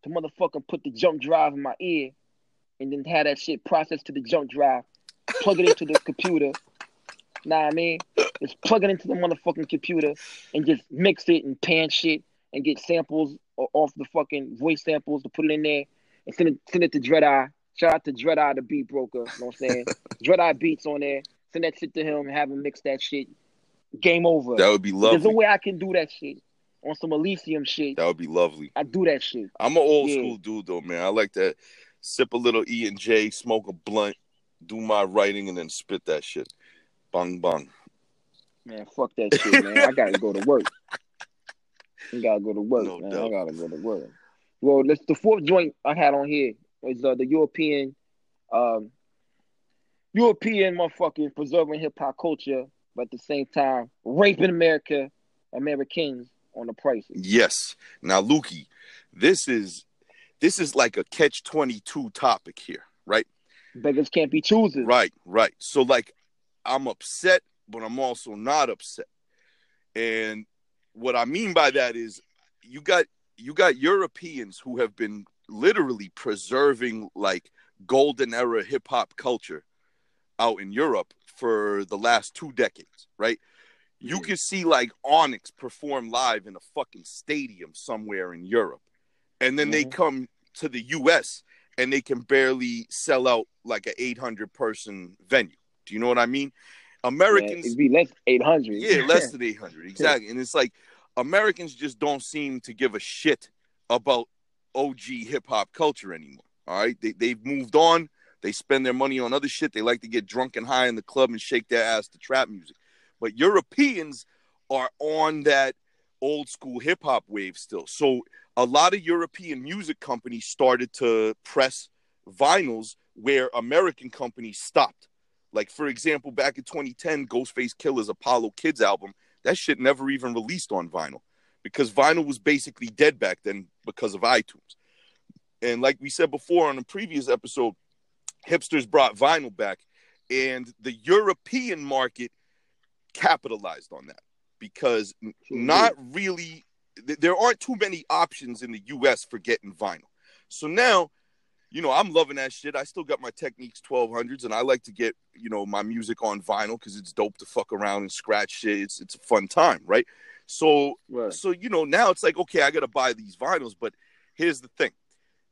to motherfucking put the jump drive in my ear, and then have that shit processed to the jump drive, plug it into the computer. Nah, I mean, just plug it into the motherfucking computer and just mix it and pan shit and get samples off the fucking voice samples to put it in there and send it send it to Dread Eye. Shout out to Dread Eye, the beat broker. You know what I'm saying? Dread Eye beats on there. Send that shit to him and have him mix that shit. Game over. That would be lovely. There's a way I can do that shit on some Elysium shit. That would be lovely. I do that shit. I'm an old Yeah. school dude though, man. I like to sip a little E and J, smoke a blunt, do my writing, and then spit that shit. Bang bang. Man, fuck that shit, man. I gotta go to work. I gotta go to work, No man. doubt. I gotta go to work. Well, let's the fourth joint I had on here is uh, the European, um, European motherfucking preserving hip hop culture, but at the same time raping America, Americans on the prices. Yes. Now, Lukey, this is this is like a catch twenty two topic here, right? Beggars can't be choosers. Right, right. So like I'm upset, but I'm also not upset. And what I mean by that is you got you got Europeans who have been literally preserving like golden era hip hop culture out in Europe for the last two decades, right? You Yeah. can see like Onyx perform live in a fucking stadium somewhere in Europe. And then they Mhm. come to the US and they can barely sell out like an 800 person venue. Do you know what I mean? Americans, it'd be less eight hundred. yeah, less than 800, exactly. And it's like Americans just don't seem to give a shit about OG hip hop culture anymore. All right, they they've moved on. They spend their money on other shit. They like to get drunk and high in the club and shake their ass to trap music. But Europeans are on that old school hip hop wave still. So a lot of European music companies started to press vinyls where American companies stopped. Like for example, back in 2010, Ghostface Killah's Apollo Kids album, that shit never even released on vinyl because vinyl was basically dead back then because of iTunes. And like we said before on a previous episode, hipsters brought vinyl back and the European market capitalized on that because not really there aren't too many options in the US for getting vinyl. So now, you know, I'm loving that shit. I still got my Technics 1200s and I like to get, you know, my music on vinyl cuz it's dope to fuck around and scratch shit. It's it's a fun time, right? So right. so you know, now it's like okay, I got to buy these vinyls, but here's the thing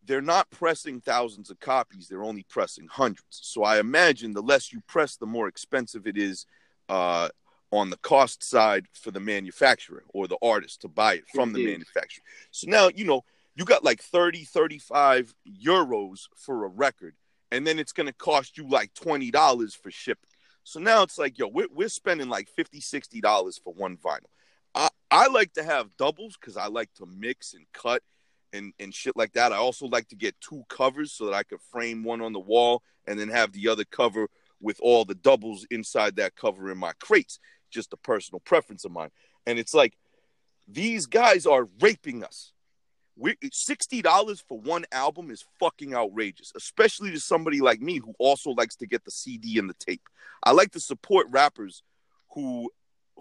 they're not pressing thousands of copies they're only pressing hundreds so i imagine the less you press the more expensive it is uh, on the cost side for the manufacturer or the artist to buy it from Indeed. the manufacturer so now you know you got like 30 35 euros for a record and then it's going to cost you like $20 for shipping so now it's like yo we're, we're spending like 50 $60 for one vinyl I, I like to have doubles because i like to mix and cut and and shit like that. I also like to get two covers so that I could frame one on the wall and then have the other cover with all the doubles inside that cover in my crates. Just a personal preference of mine. And it's like these guys are raping us. We sixty dollars for one album is fucking outrageous, especially to somebody like me who also likes to get the CD and the tape. I like to support rappers who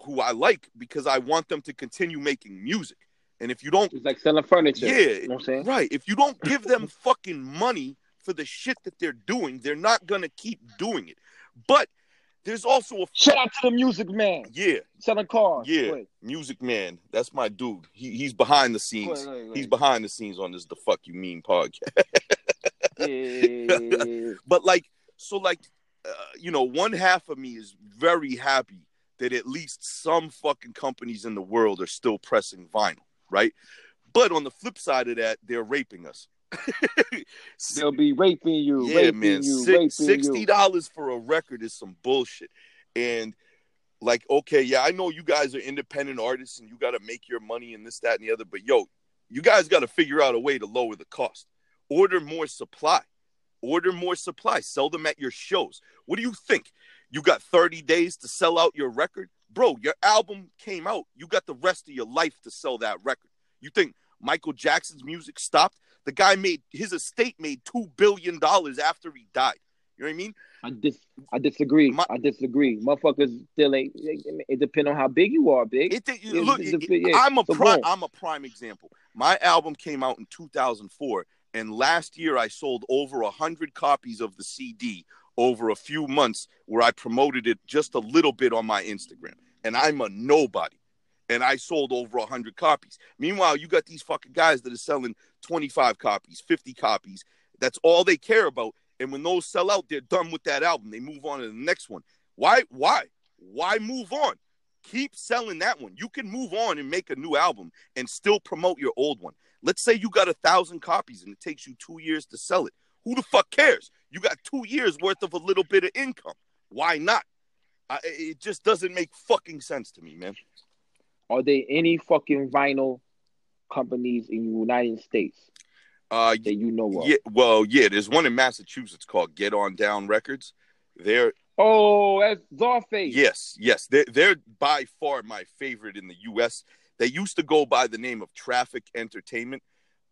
who I like because I want them to continue making music. And if you don't, it's like selling furniture. Yeah, you know I'm saying? right. If you don't give them fucking money for the shit that they're doing, they're not gonna keep doing it. But there's also a shout out to the Music Man. Yeah, selling cars. Yeah, Music Man. That's my dude. He, he's behind the scenes. Wait, wait, wait. He's behind the scenes on this. The fuck you mean podcast. yeah. but like, so like, uh, you know, one half of me is very happy that at least some fucking companies in the world are still pressing vinyl right? But on the flip side of that, they're raping us. They'll be raping you. Yeah, raping man. You, Six, Sixty dollars for a record is some bullshit. And like, okay, yeah, I know you guys are independent artists and you got to make your money and this, that, and the other. But yo, you guys got to figure out a way to lower the cost. Order more supply. Order more supply. Sell them at your shows. What do you think? You got 30 days to sell out your record? bro, your album came out. You got the rest of your life to sell that record. You think Michael Jackson's music stopped? The guy made his estate made two billion dollars after he died. You know what I mean? I dis I disagree. My, I disagree. Motherfuckers still ain't. It, it depends on how big you are. Big. It, it, look, yeah. I'm a so prime. I'm a prime example. My album came out in 2004, and last year I sold over a hundred copies of the CD over a few months where I promoted it just a little bit on my Instagram. And I'm a nobody. And I sold over 100 copies. Meanwhile, you got these fucking guys that are selling 25 copies, 50 copies. That's all they care about. And when those sell out, they're done with that album. They move on to the next one. Why? Why? Why move on? Keep selling that one. You can move on and make a new album and still promote your old one. Let's say you got a thousand copies and it takes you two years to sell it. Who the fuck cares? You got two years worth of a little bit of income. Why not? I, it just doesn't make fucking sense to me, man. Are there any fucking vinyl companies in the United States uh, that you know of? Yeah, well, yeah, there's one in Massachusetts called Get On Down Records. They're oh, that's Czarface. Yes, yes, they're they're by far my favorite in the U.S. They used to go by the name of Traffic Entertainment,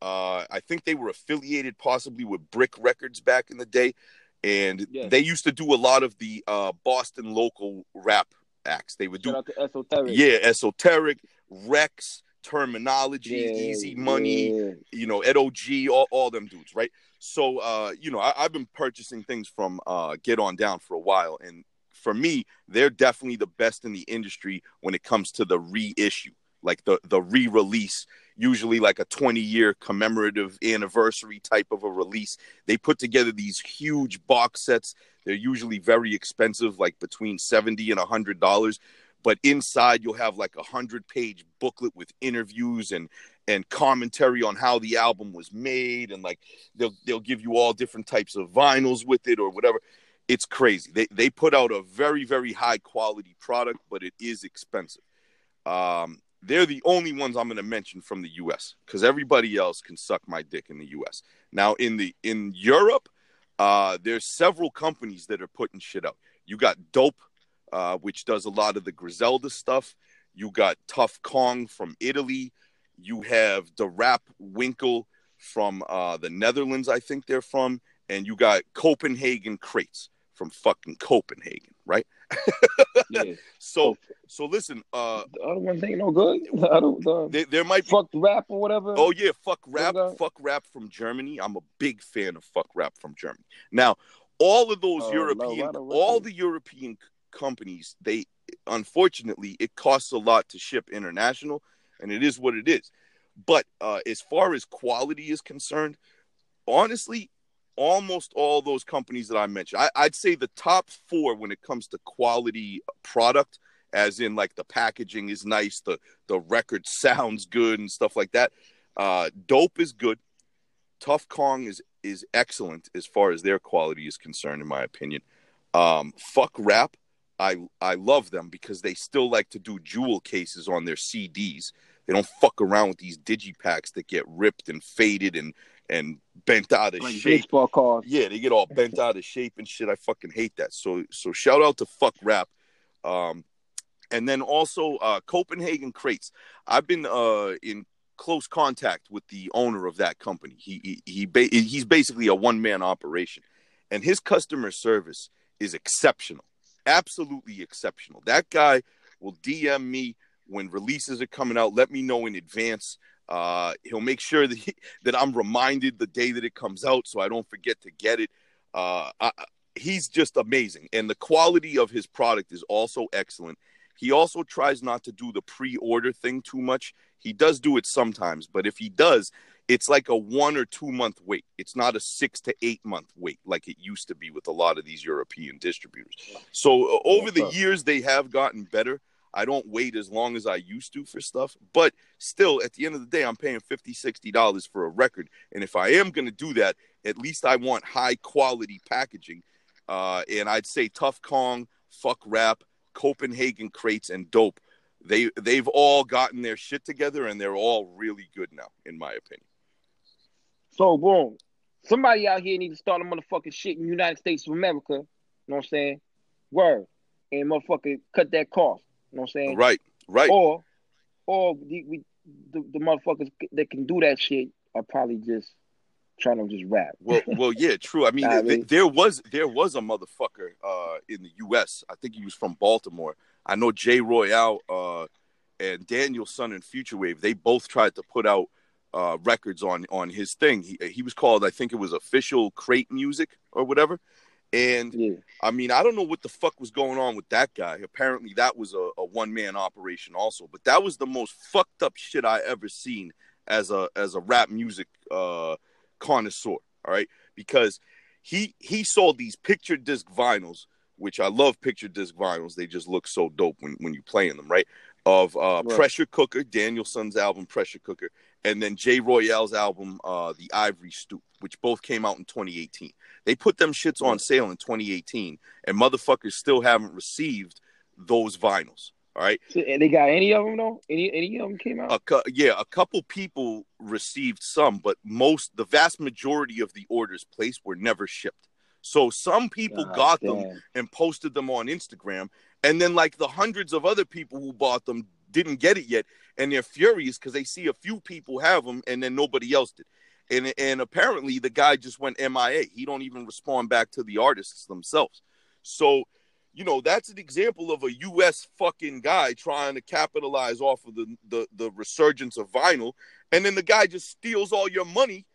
uh, I think they were affiliated possibly with Brick Records back in the day, and yes. they used to do a lot of the uh, Boston local rap acts. They would Shout do esoteric. Yeah, esoteric, Rex, terminology, yeah, easy money, yeah. you know, Ed OG, all, all them dudes, right? So uh, you know, I, have been purchasing things from uh, Get On Down for a while, and for me, they're definitely the best in the industry when it comes to the reissue, like the the re-release usually like a 20 year commemorative anniversary type of a release. They put together these huge box sets. They're usually very expensive, like between 70 and 100 dollars. But inside you'll have like a hundred page booklet with interviews and and commentary on how the album was made, and like they'll they'll give you all different types of vinyls with it or whatever. It's crazy. They they put out a very very high quality product, but it is expensive. Um, they're the only ones I'm going to mention from the U.S. because everybody else can suck my dick in the U.S. Now in the in Europe, uh, there's several companies that are putting shit out. You got Dope, uh, which does a lot of the Griselda stuff. You got Tough Kong from Italy. You have the Rap Winkle from uh, the Netherlands, I think they're from, and you got Copenhagen Crates from fucking Copenhagen, right? Yeah. so so listen, uh, The other ones ain't no good. The other, the there, there might be fuck rap or whatever. Oh yeah, fuck rap, fuck rap from Germany. I'm a big fan of fuck rap from Germany. Now, all of those Oh, European, no, right, right, all the European companies, they unfortunately it costs a lot to ship international, and it is what it is. But uh, as far as quality is concerned, honestly, almost all those companies that I mentioned, I, I'd say the top four when it comes to quality product, as in like the packaging is nice, the the record sounds good and stuff like that. Uh, Dope is good. Tough Kong is is excellent as far as their quality is concerned, in my opinion. Um, fuck rap, I I love them because they still like to do jewel cases on their CDs. They don't fuck around with these digipacks that get ripped and faded and and bent out of like shape. baseball cards. Yeah, they get all bent out of shape and shit. I fucking hate that. So so shout out to fuck rap. Um and then also uh Copenhagen Crates. I've been uh in close contact with the owner of that company. He he, he ba- he's basically a one man operation and his customer service is exceptional. Absolutely exceptional. That guy will DM me when releases are coming out, let me know in advance. Uh, he'll make sure that he, that I'm reminded the day that it comes out, so I don't forget to get it. Uh, I, he's just amazing, and the quality of his product is also excellent. He also tries not to do the pre-order thing too much. He does do it sometimes, but if he does, it's like a one or two month wait. It's not a six to eight month wait like it used to be with a lot of these European distributors. So uh, over the years, they have gotten better. I don't wait as long as I used to for stuff, but still, at the end of the day, I'm paying $50, $60 for a record. And if I am going to do that, at least I want high quality packaging. Uh, and I'd say Tough Kong, Fuck Rap, Copenhagen Crates, and Dope. They they've all gotten their shit together, and they're all really good now, in my opinion. So boom, somebody out here need to start a motherfucking shit in the United States of America. You know what I'm saying? Word. And motherfucker cut that cost. You know what I'm saying? Right, right. Or or the, we, the, the motherfuckers that can do that shit are probably just trying to just rap. Well, well, yeah, true. I mean, Nah, th- there was there was a motherfucker uh, in the U.S. I think he was from Baltimore. I know Jay Royale uh, and Daniel Son and Future Wave. They both tried to put out uh, records on on his thing. He he was called, I think it was official crate music or whatever. And Yeah. I mean, I don't know what the fuck was going on with that guy. Apparently, that was a, a one man operation also. But that was the most fucked up shit I ever seen as a as a rap music uh, connoisseur. All right, because he he sold these picture disc vinyls, which I love picture disc vinyls. They just look so dope when when you playing them, right? Of uh, Right. Pressure Cooker, Daniel Son's album Pressure Cooker, and then Jay Royale's album uh, The Ivory Stoop, which both came out in 2018. They put them shits on sale in 2018, and motherfuckers still haven't received those vinyls. All right. So, and they got any of them though? Any any of them came out? A cou- yeah, a couple people received some, but most, the vast majority of the orders placed were never shipped. So some people God got them and posted them on Instagram, and then like the hundreds of other people who bought them didn't get it yet, and they're furious because they see a few people have them and then nobody else did. And and apparently the guy just went MIA. He don't even respond back to the artists themselves. So, you know, that's an example of a US fucking guy trying to capitalize off of the the, the resurgence of vinyl, and then the guy just steals all your money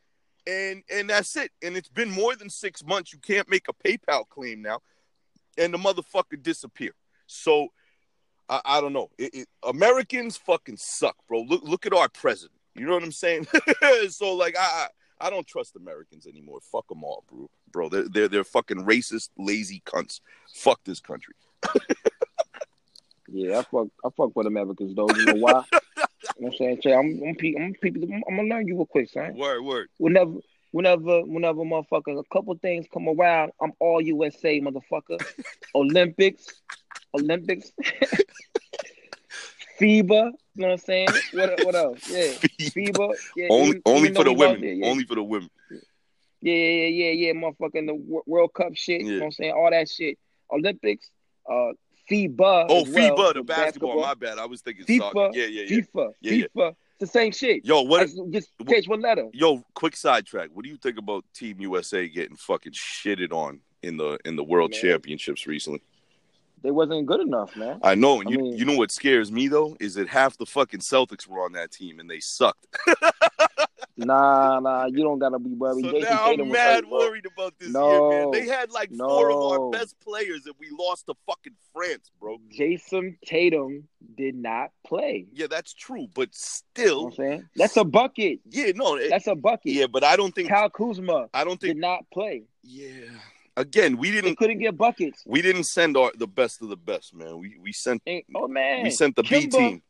and and that's it. And it's been more than six months. You can't make a PayPal claim now, and the motherfucker disappear. So I, I don't know. It, it, Americans fucking suck, bro. Look look at our president. You know what I'm saying? so like I. I don't trust Americans anymore. Fuck them all, bro. Bro, they're they're, they're fucking racist, lazy cunts. Fuck this country. Yeah, I fuck I fuck with Americans though. You know why? you know what I'm saying? Say, I'm I'm, pe- I'm people I'm, I'm gonna learn you real quick, son. Word, word. Whenever whenever whenever motherfuckers a couple things come around, I'm all USA motherfucker. Olympics. Olympics. FIBA. You know what I'm saying? What what else? Yeah, FIBA. Yeah, only only for the women. it, yeah. Only for the women. Yeah, yeah, yeah, yeah, motherfucking the World Cup shit. You know what I'm saying? All that shit. Olympics, uh, FIBA. Oh, well, FIBA, the basketball. My bad. I was thinking FIFA, soccer. Yeah, yeah, yeah. FIFA, Yeah, yeah. FIFA. It's the same shit. Yo, what? Just- just change one letter. Yo, quick sidetrack. What do you think about Team USA getting fucking shitted on in the in the World Man. Championships recently? They wasn't good enough, man. I know, and I you mean- you know what scares me though is that half the fucking Celtics were on that team and they sucked. Nah, nah, you don't gotta be worried. So Jayson now Tatum I'm mad bro. worried about this No. year, man. They had like four of our best players and we lost to fucking France, bro. Jayson Tatum did not play. Yeah, that's true, but You know still, I'm saying? That's a bucket. yeah, no, it- That's a bucket. yeah, but I don't think Kyle Kuzma I don't think did not play. yeah. Again, we didn't couldn't get buckets. we didn't send our the best of the best, man. We we sent And, oh man, we sent the B team.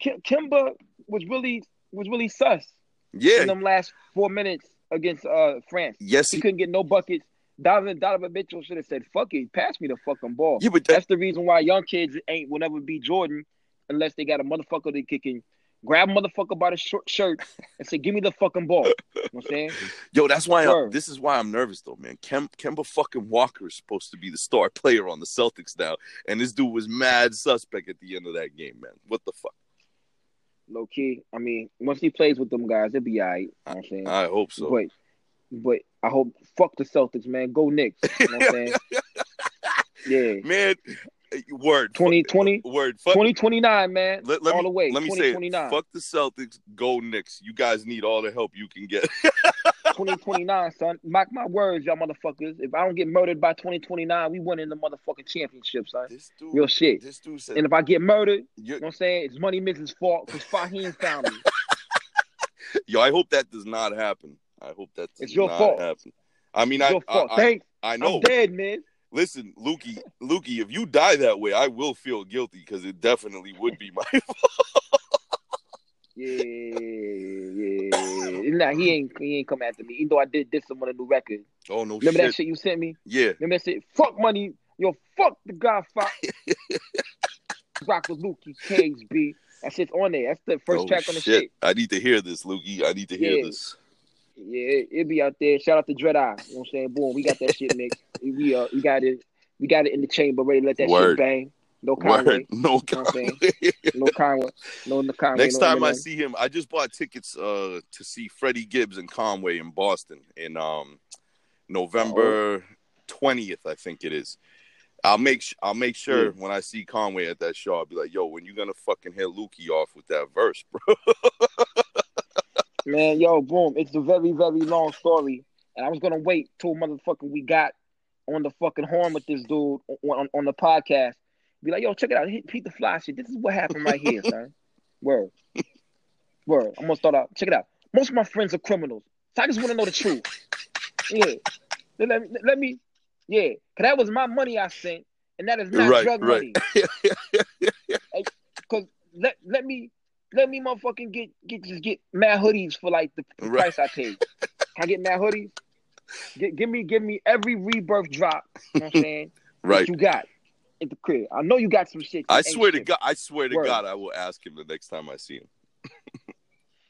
Kim- Kemba was really was really sus Yeah, in them last four minutes against uh France. yes, He he, couldn't get no buckets. Donovan Donovan Mitchell should have said, "Fuck it, pass me the fucking ball." yeah, but that, That's the reason why young kids ain't will never be Jordan unless they got a motherfucker they kicking. Grab a motherfucker by the short shirt and say, "Give me the fucking ball." You know what I'm saying? yo, that's why I, Word. this is why I'm nervous though, man. Kem, Kemba fucking Walker is supposed to be the star player on the Celtics now, and this dude was mad suspect at the end of that game, man. What the fuck? Low key. I mean, once he plays with them guys, it'll be alright. You know what I'm saying? I hope so. But but I hope fuck the Celtics, man. Go Knicks. You know what I'm saying? yeah. man, word, 2020, word. Fuck, 2029, man. let, let all me, the way. Let me say, it. 2029. fuck the Celtics, go Knicks. You guys need all the help you can get. 2029, son. Mark my words, y'all motherfuckers. If I don't get murdered by 2029, we winning the motherfucking championship, son. this dude, Real shit. this dude said, And if I get murdered, you- know what I'm saying? It's Money Mix's fault because Fahim found me. yo, I hope that does not happen. I hope that does It's your not fault. happen. I mean, It's I, your fault. I, I, Thanks. I know. I'm dead, man. Listen, Lukey, Lukey, if you die that way, I will feel guilty because it definitely would be my fault. Yeah, yeah. Nah, he ain't he ain't come after me. Even though I did this on a new record. Oh no Remember shit. that shit you sent me? Yeah. Remember that shit? Fuck money. Yo, fuck the Godfather. Rock with Lukey Cage, B. That shit's on there. That's the first oh, track on the shit. shit. I need to hear this, Lukey. I need to hear Yeah. this. Yeah, it, it be out there. Shout out to Dread Eye. You know what I'm saying? Boom, we got that shit mixed. We uh we got it we got it in the chamber ready to let that Word. shit bang. No Conway. Word. No You know Conway. No Conway. No no Conway. Next no time I see him, I just bought tickets uh to see Freddie Gibbs and Conway in Boston in um November twentieth, I think it is. I'll make sh- I'll make sure Yeah. when I see Conway at that show, I'll be like, "Yo, when you gonna fucking hit Lukey off with that verse, bro?" Man, yo, boom. It's a very, very long story. And I was gonna wait till motherfucking we got on the fucking horn with this dude on, on, on the podcast. Be like, yo, check it out. Hit Pete the Fly shit. This is what happened right here, son. Word. Word. I'm gonna start out. Check it out. Most of my friends are criminals. So I just want to know the truth. Yeah. Let me, let me, yeah. Cause that was my money I sent, and that is not Right, drug right. money. Cause let let me let me motherfucking get get just get mad hoodies for like the the Right. price I paid. Can I get mad hoodies? Gi- give me give me every rebirth drop. You know what I'm saying? right. That you got at the crib. I know you got some shit. I swear to. God, I swear to Word. God, I will ask him the next time I see him.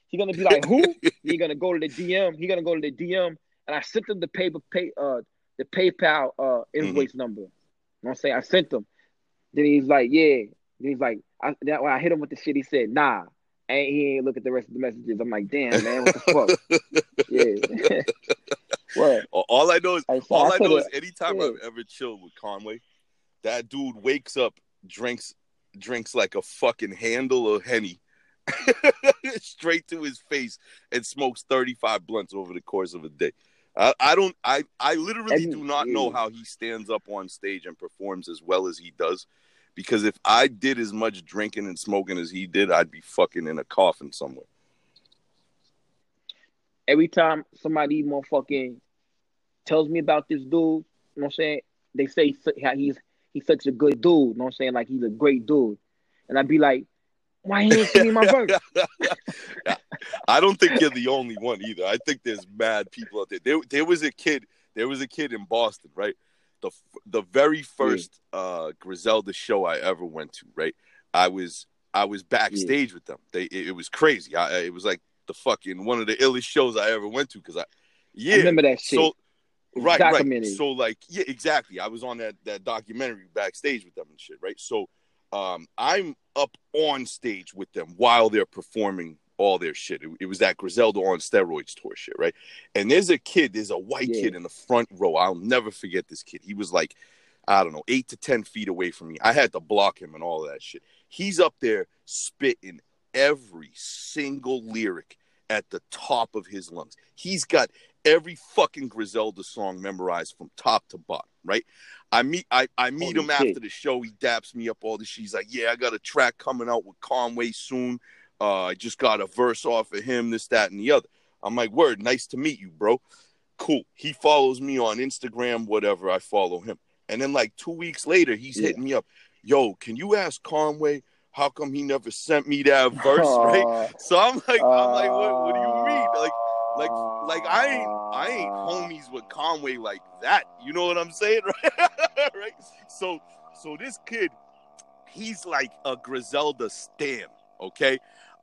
He gonna be like, who? he gonna go to the DM. He gonna go to the DM, and I sent him the paper pay uh the PayPal uh invoice number. You know what I'm saying? I sent him. Then he's like, yeah. Then he's like, I, that when I hit him with the shit, he said, nah. And he ain't look at the rest of the messages. I'm like, damn, man, what the fuck? yeah. what? All- I know is I, All I, I know is anytime yeah. I've ever chilled with Conway, that dude wakes up, drinks, drinks like a fucking handle of henny, straight to his face, and smokes thirty five blunts over the course of a day. I, I don't. I I literally And- do not know how he stands up on stage and performs as well as he does. Because if I did as much drinking and smoking as he did, I'd be fucking in a coffin somewhere. every time somebody motherfucking tells me about this dude, you know what I'm saying? They say how he's he's such a good dude, you know what I'm saying? Like he's a great dude. And I'd be like, why he ain't me my verse? I don't think you're the only one either. I think there's mad people out there. There, there was a kid. There was a kid in Boston, right? The the very first uh, Griselda show I ever went to, right? I was I was backstage with them. They it, it was crazy. I, it was like the fucking one of the illest shows I ever went to because I yeah I remember that shit. So right, right. So like yeah, exactly. I was on that that documentary backstage with them and shit, right? So um I'm up on stage with them while they're performing all their shit. It, it was that Griselda on steroids tour shit, right? And there's a kid, there's a white Yeah. kid in the front row. I'll never forget this kid. He was like, I don't know, eight to ten feet away from me. I had to block him and all of that shit. He's up there spitting every single lyric at the top of his lungs. He's got every fucking Griselda song memorized from top to bottom, right? I meet I, I meet Holy him shit. after the show. He daps me up all this. shit. He's like, "Yeah, I got a track coming out with Conway soon. Uh, I just got a verse off of him, this, that, and the other." I'm like, "Word, nice to meet you, bro." Cool. He follows me on Instagram, whatever. I follow him, and then like two weeks later, he's Yeah. hitting me up. Yo, can you ask Conway how come he never sent me that verse, right? So I'm like, I'm like, what, what do you mean? Like, like, like I ain't, I ain't homies with Conway like that. You know what I'm saying, right? right? So, so this kid, he's like a Griselda stan, okay?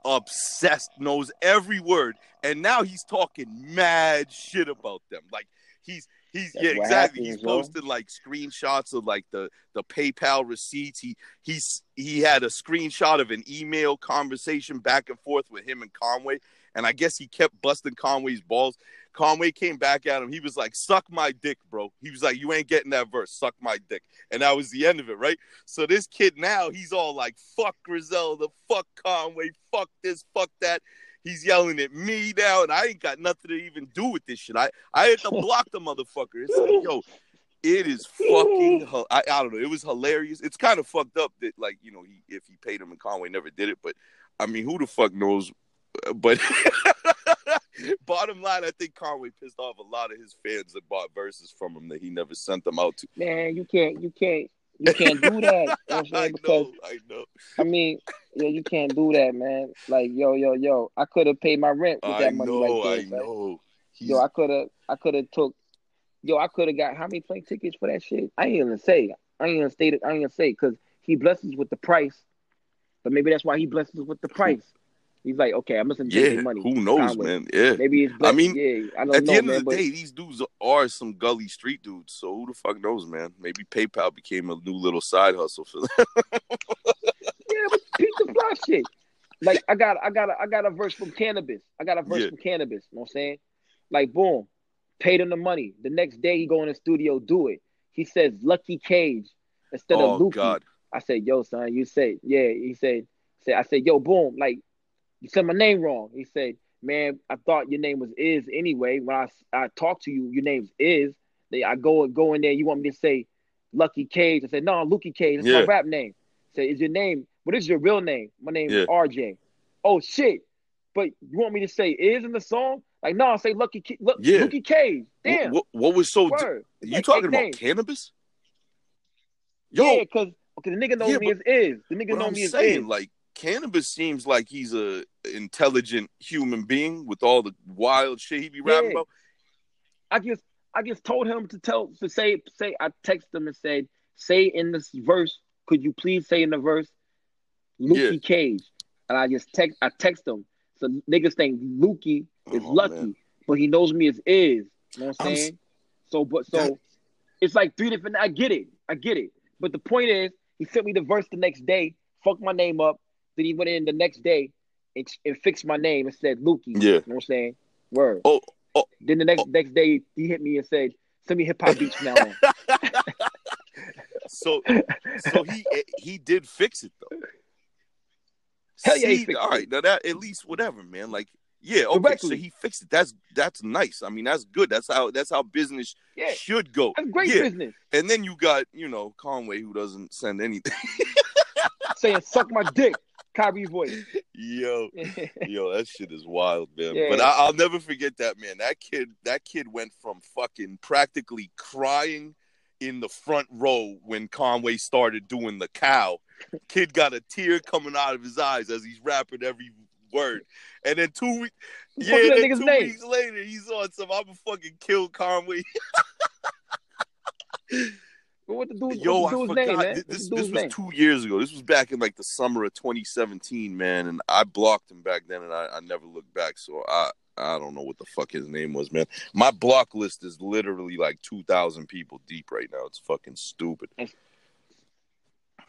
Obsessed, knows every word, and now he's talking mad shit about them. Like he's, he's, That's yeah, exactly. he's posting like screenshots of like the the PayPal receipts. He he's he had a screenshot of an email conversation back and forth with him and Conway, and I guess he kept busting Conway's balls. Conway came back at him. He was like, "Suck my dick, bro." He was like, "You ain't getting that verse. Suck my dick," and that was the end of it, right? So this kid now he's all like, "Fuck Griselda, fuck Conway, fuck this, fuck that." He's yelling at me now, and I ain't got nothing to even do with this shit. I I had to block the motherfucker. It's like, yo, it is fucking. I, I don't know. It was hilarious. It's kind of fucked up that like you know he if he paid him and Conway never did it, but I mean who the fuck knows? Uh, but bottom line, I think Conway pissed off a lot of his fans that bought verses from him that he never sent them out to. man, you can't, you can't, you can't do that. You know I'm I? Because know, I know, I mean, yeah, you can't do that, man. Like, yo, yo, yo, I could have paid my rent with I that money know, right I there. son. know. He's, Yo, I could have, I could have took, yo, I could have got how many plane tickets for that shit? I ain't even say, I ain't even state it, I ain't even say because he blesses with the price, but maybe that's why he blesses with the price. He's like, okay, I'm missing yeah, money. who knows, Conway. man? Yeah. Maybe it's. I mean, yeah, I don't At know, the end man. of the but day, these dudes are some gully street dudes. So who the fuck knows, man? Maybe PayPal became a new little side hustle for them. yeah, but the fly shit. Like I got, I got, a, I got a verse from Canibus. I got a verse Yeah. from Canibus. You know what I'm saying? Like, boom, paid him the money. The next day, he go in the studio, do it. He says Lucky Cage instead oh of Lucky. God. I said, yo, son, you said, yeah. He said, said, I said, yo, boom, like you said my name wrong. He said, man, I thought your name was Is anyway. When I I talked to you, your name's Is. They, I go go in there. You want me to say Lucky Cage? I said, no, Lucky Cage. That's Yeah. my rap name. Say, is your name? What is your real name? My name Yeah. is RJ. Oh shit! But you want me to say Is in the song? Like, no, I say Lucky Lu- Yeah. Lucky Cage. Damn. What, what was so? It's you like talking about names. Canibus? Yo, yeah, because okay, the nigga knows Yeah, me as Is. The nigga knows I'm me as Is. like Canibus seems like he's a intelligent human being with all the wild shit he be rapping Yeah. about. I just I just told him to tell to say say I texted him and said say in this verse could you please say in the verse Lukey Yeah. Cage and I just text I text him so niggas think Lukey is Oh, lucky man. but he knows me as is you know what I'm I'm saying so but so That- it's like three different I get it I get it but the point is he sent me the verse the next day fucked my name up then he went in the next day and, and fixed my name and said Lukey Yeah. you know what I'm saying word Oh, oh. then the next oh. next day he hit me and said, "Send me hip hop beats from now on." So, so he eh, he did fix it though. Hell yeah, he See, all it. now that at least whatever, man. Like, yeah, okay, so he fixed it. That's that's nice. I mean, that's good. That's how that's how business Yeah, should go. that's great yeah. business. And then you got you know Conway who doesn't send anything. Saying "suck my dick," Kyrie voice. Yo, yo, that shit is wild, man. Yeah. But I, I'll never forget that, man. That kid, that kid went from fucking practically crying in the front row when Conway started doing the cow. Kid got a tear coming out of his eyes as he's rapping every word. And then two weeks, yeah, then two name? weeks later, he's on some. I'ma fucking kill Conway. What the dude? Yo, the I forgot. name? This, this, was name? two years ago. This was back in like the summer of 2017, man. And I blocked him back then, and I, I never looked back. So I I don't know what the fuck his name was, man. My block list is literally like 2,000 people deep right now. It's fucking stupid.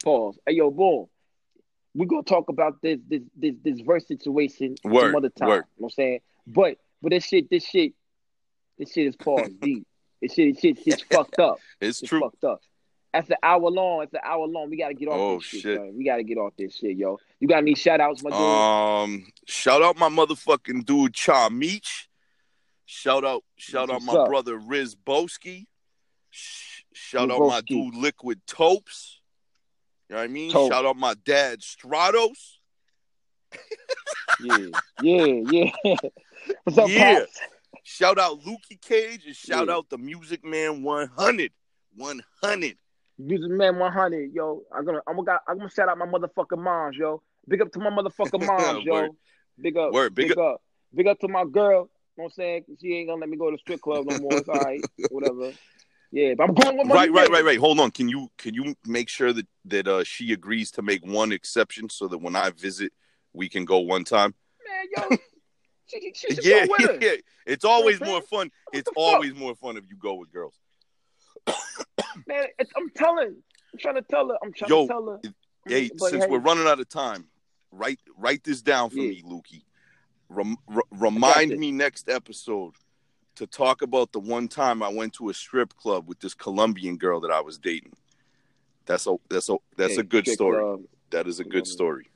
Pause. Hey, yo, boom. We gonna talk about this this this this verse situation Word, some other time. word. You know what I'm saying? But but this shit, this shit, this shit is pause deep. This shit, shit, shit's fucked up. It's It's true. fucked up. That's an hour long. It's an hour long. We gotta get off Oh, this shit, shit. We gotta get off this shit, yo. You got any shout outs, my dude? Um, shout out my motherfucking dude Cha Meech. Shout out, shout out my up? brother Riz Boski. Sh- Shout out my dude Liquid Topes. You know what I mean? Topes. Shout out my dad Stratos. yeah, yeah, yeah. What's up, Yeah. Pops? Shout out Lukey Cage and shout Yeah. out the Music Man 100. 100. Music Man 100, yo. I'm gonna, I'm gonna, I'm gonna shout out my motherfucking moms, yo. Big up to my motherfucking moms, yo. Big up, Word, big big, up. big up to my girl. You know what I'm saying? She ain't gonna let me go to the strip club no more. It's all right, whatever. Yeah, but I'm going with my Right, right, right, right. Hold on. Can you can you make sure that that uh, she agrees to make one exception so that when I visit, we can go one time? Man, yo, she, yeah, yeah, yeah. It's always more fun. What It's the fuck? always more fun if you go with girls. Man, it's, I'm telling. I'm trying to tell her. I'm trying Yo, to tell her. Hey, But since hey, we're running out of time, write write this down for Yeah. me, Lukey. Rem- r- remind me next episode to talk about the one time I went to a strip club with this Colombian girl that I was dating. That's a that's a that's hey, a good story. club, That is a good story.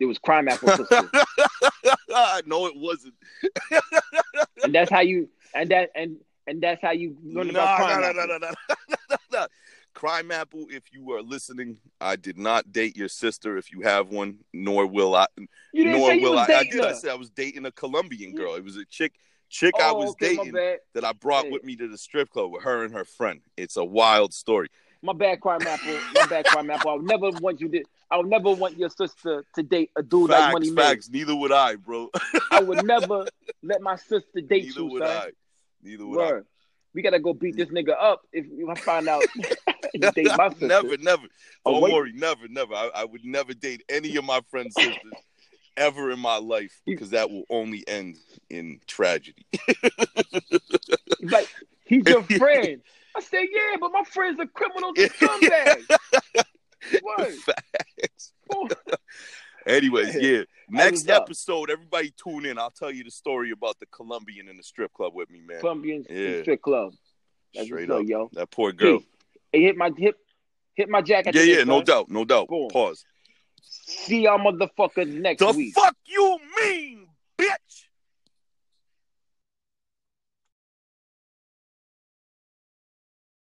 it was Crimeapple sister. no, it wasn't. and that's how you and that and and that's how you No, learn no, about crime no, apple. no, no, no, no, no. Crimeapple, if you are listening, I did not date your sister. If you have one, nor will I. You didn't nor say you will was I. I dating did. I said I was dating a Colombian girl. It was a chick, chick I Oh, was okay, dating that I brought Hey. with me to the strip club with her and her friend. It's a wild story. My bad, Crimeapple. My bad, Crimeapple. I would never want you to. I would never want your sister to date a dude like facts, Money facts. Neither would I, bro. I would never let my sister date Neither you, would son. I. Neither would Word. We gotta go beat this nigga up if, if I find out you date my sister. never, never. Oh, Don't wait. worry, never, never. I, I would never date any of my friends' sisters ever in my life because that will only end in tragedy. Like, he's your friend. I said, yeah, but my friends are criminals and scumbags. What? Facts. Anyways, yeah. Next up. episode, everybody tune in. I'll tell you the story about the Colombian in the strip club with me, man. Colombian Yeah. strip club. That's Straight up, yo. that poor girl. Hey, hit my hip, hit my jacket. Yeah, yeah, hip, no doubt, no doubt. Boom. Pause. See y'all motherfuckers next The week. fuck you mean?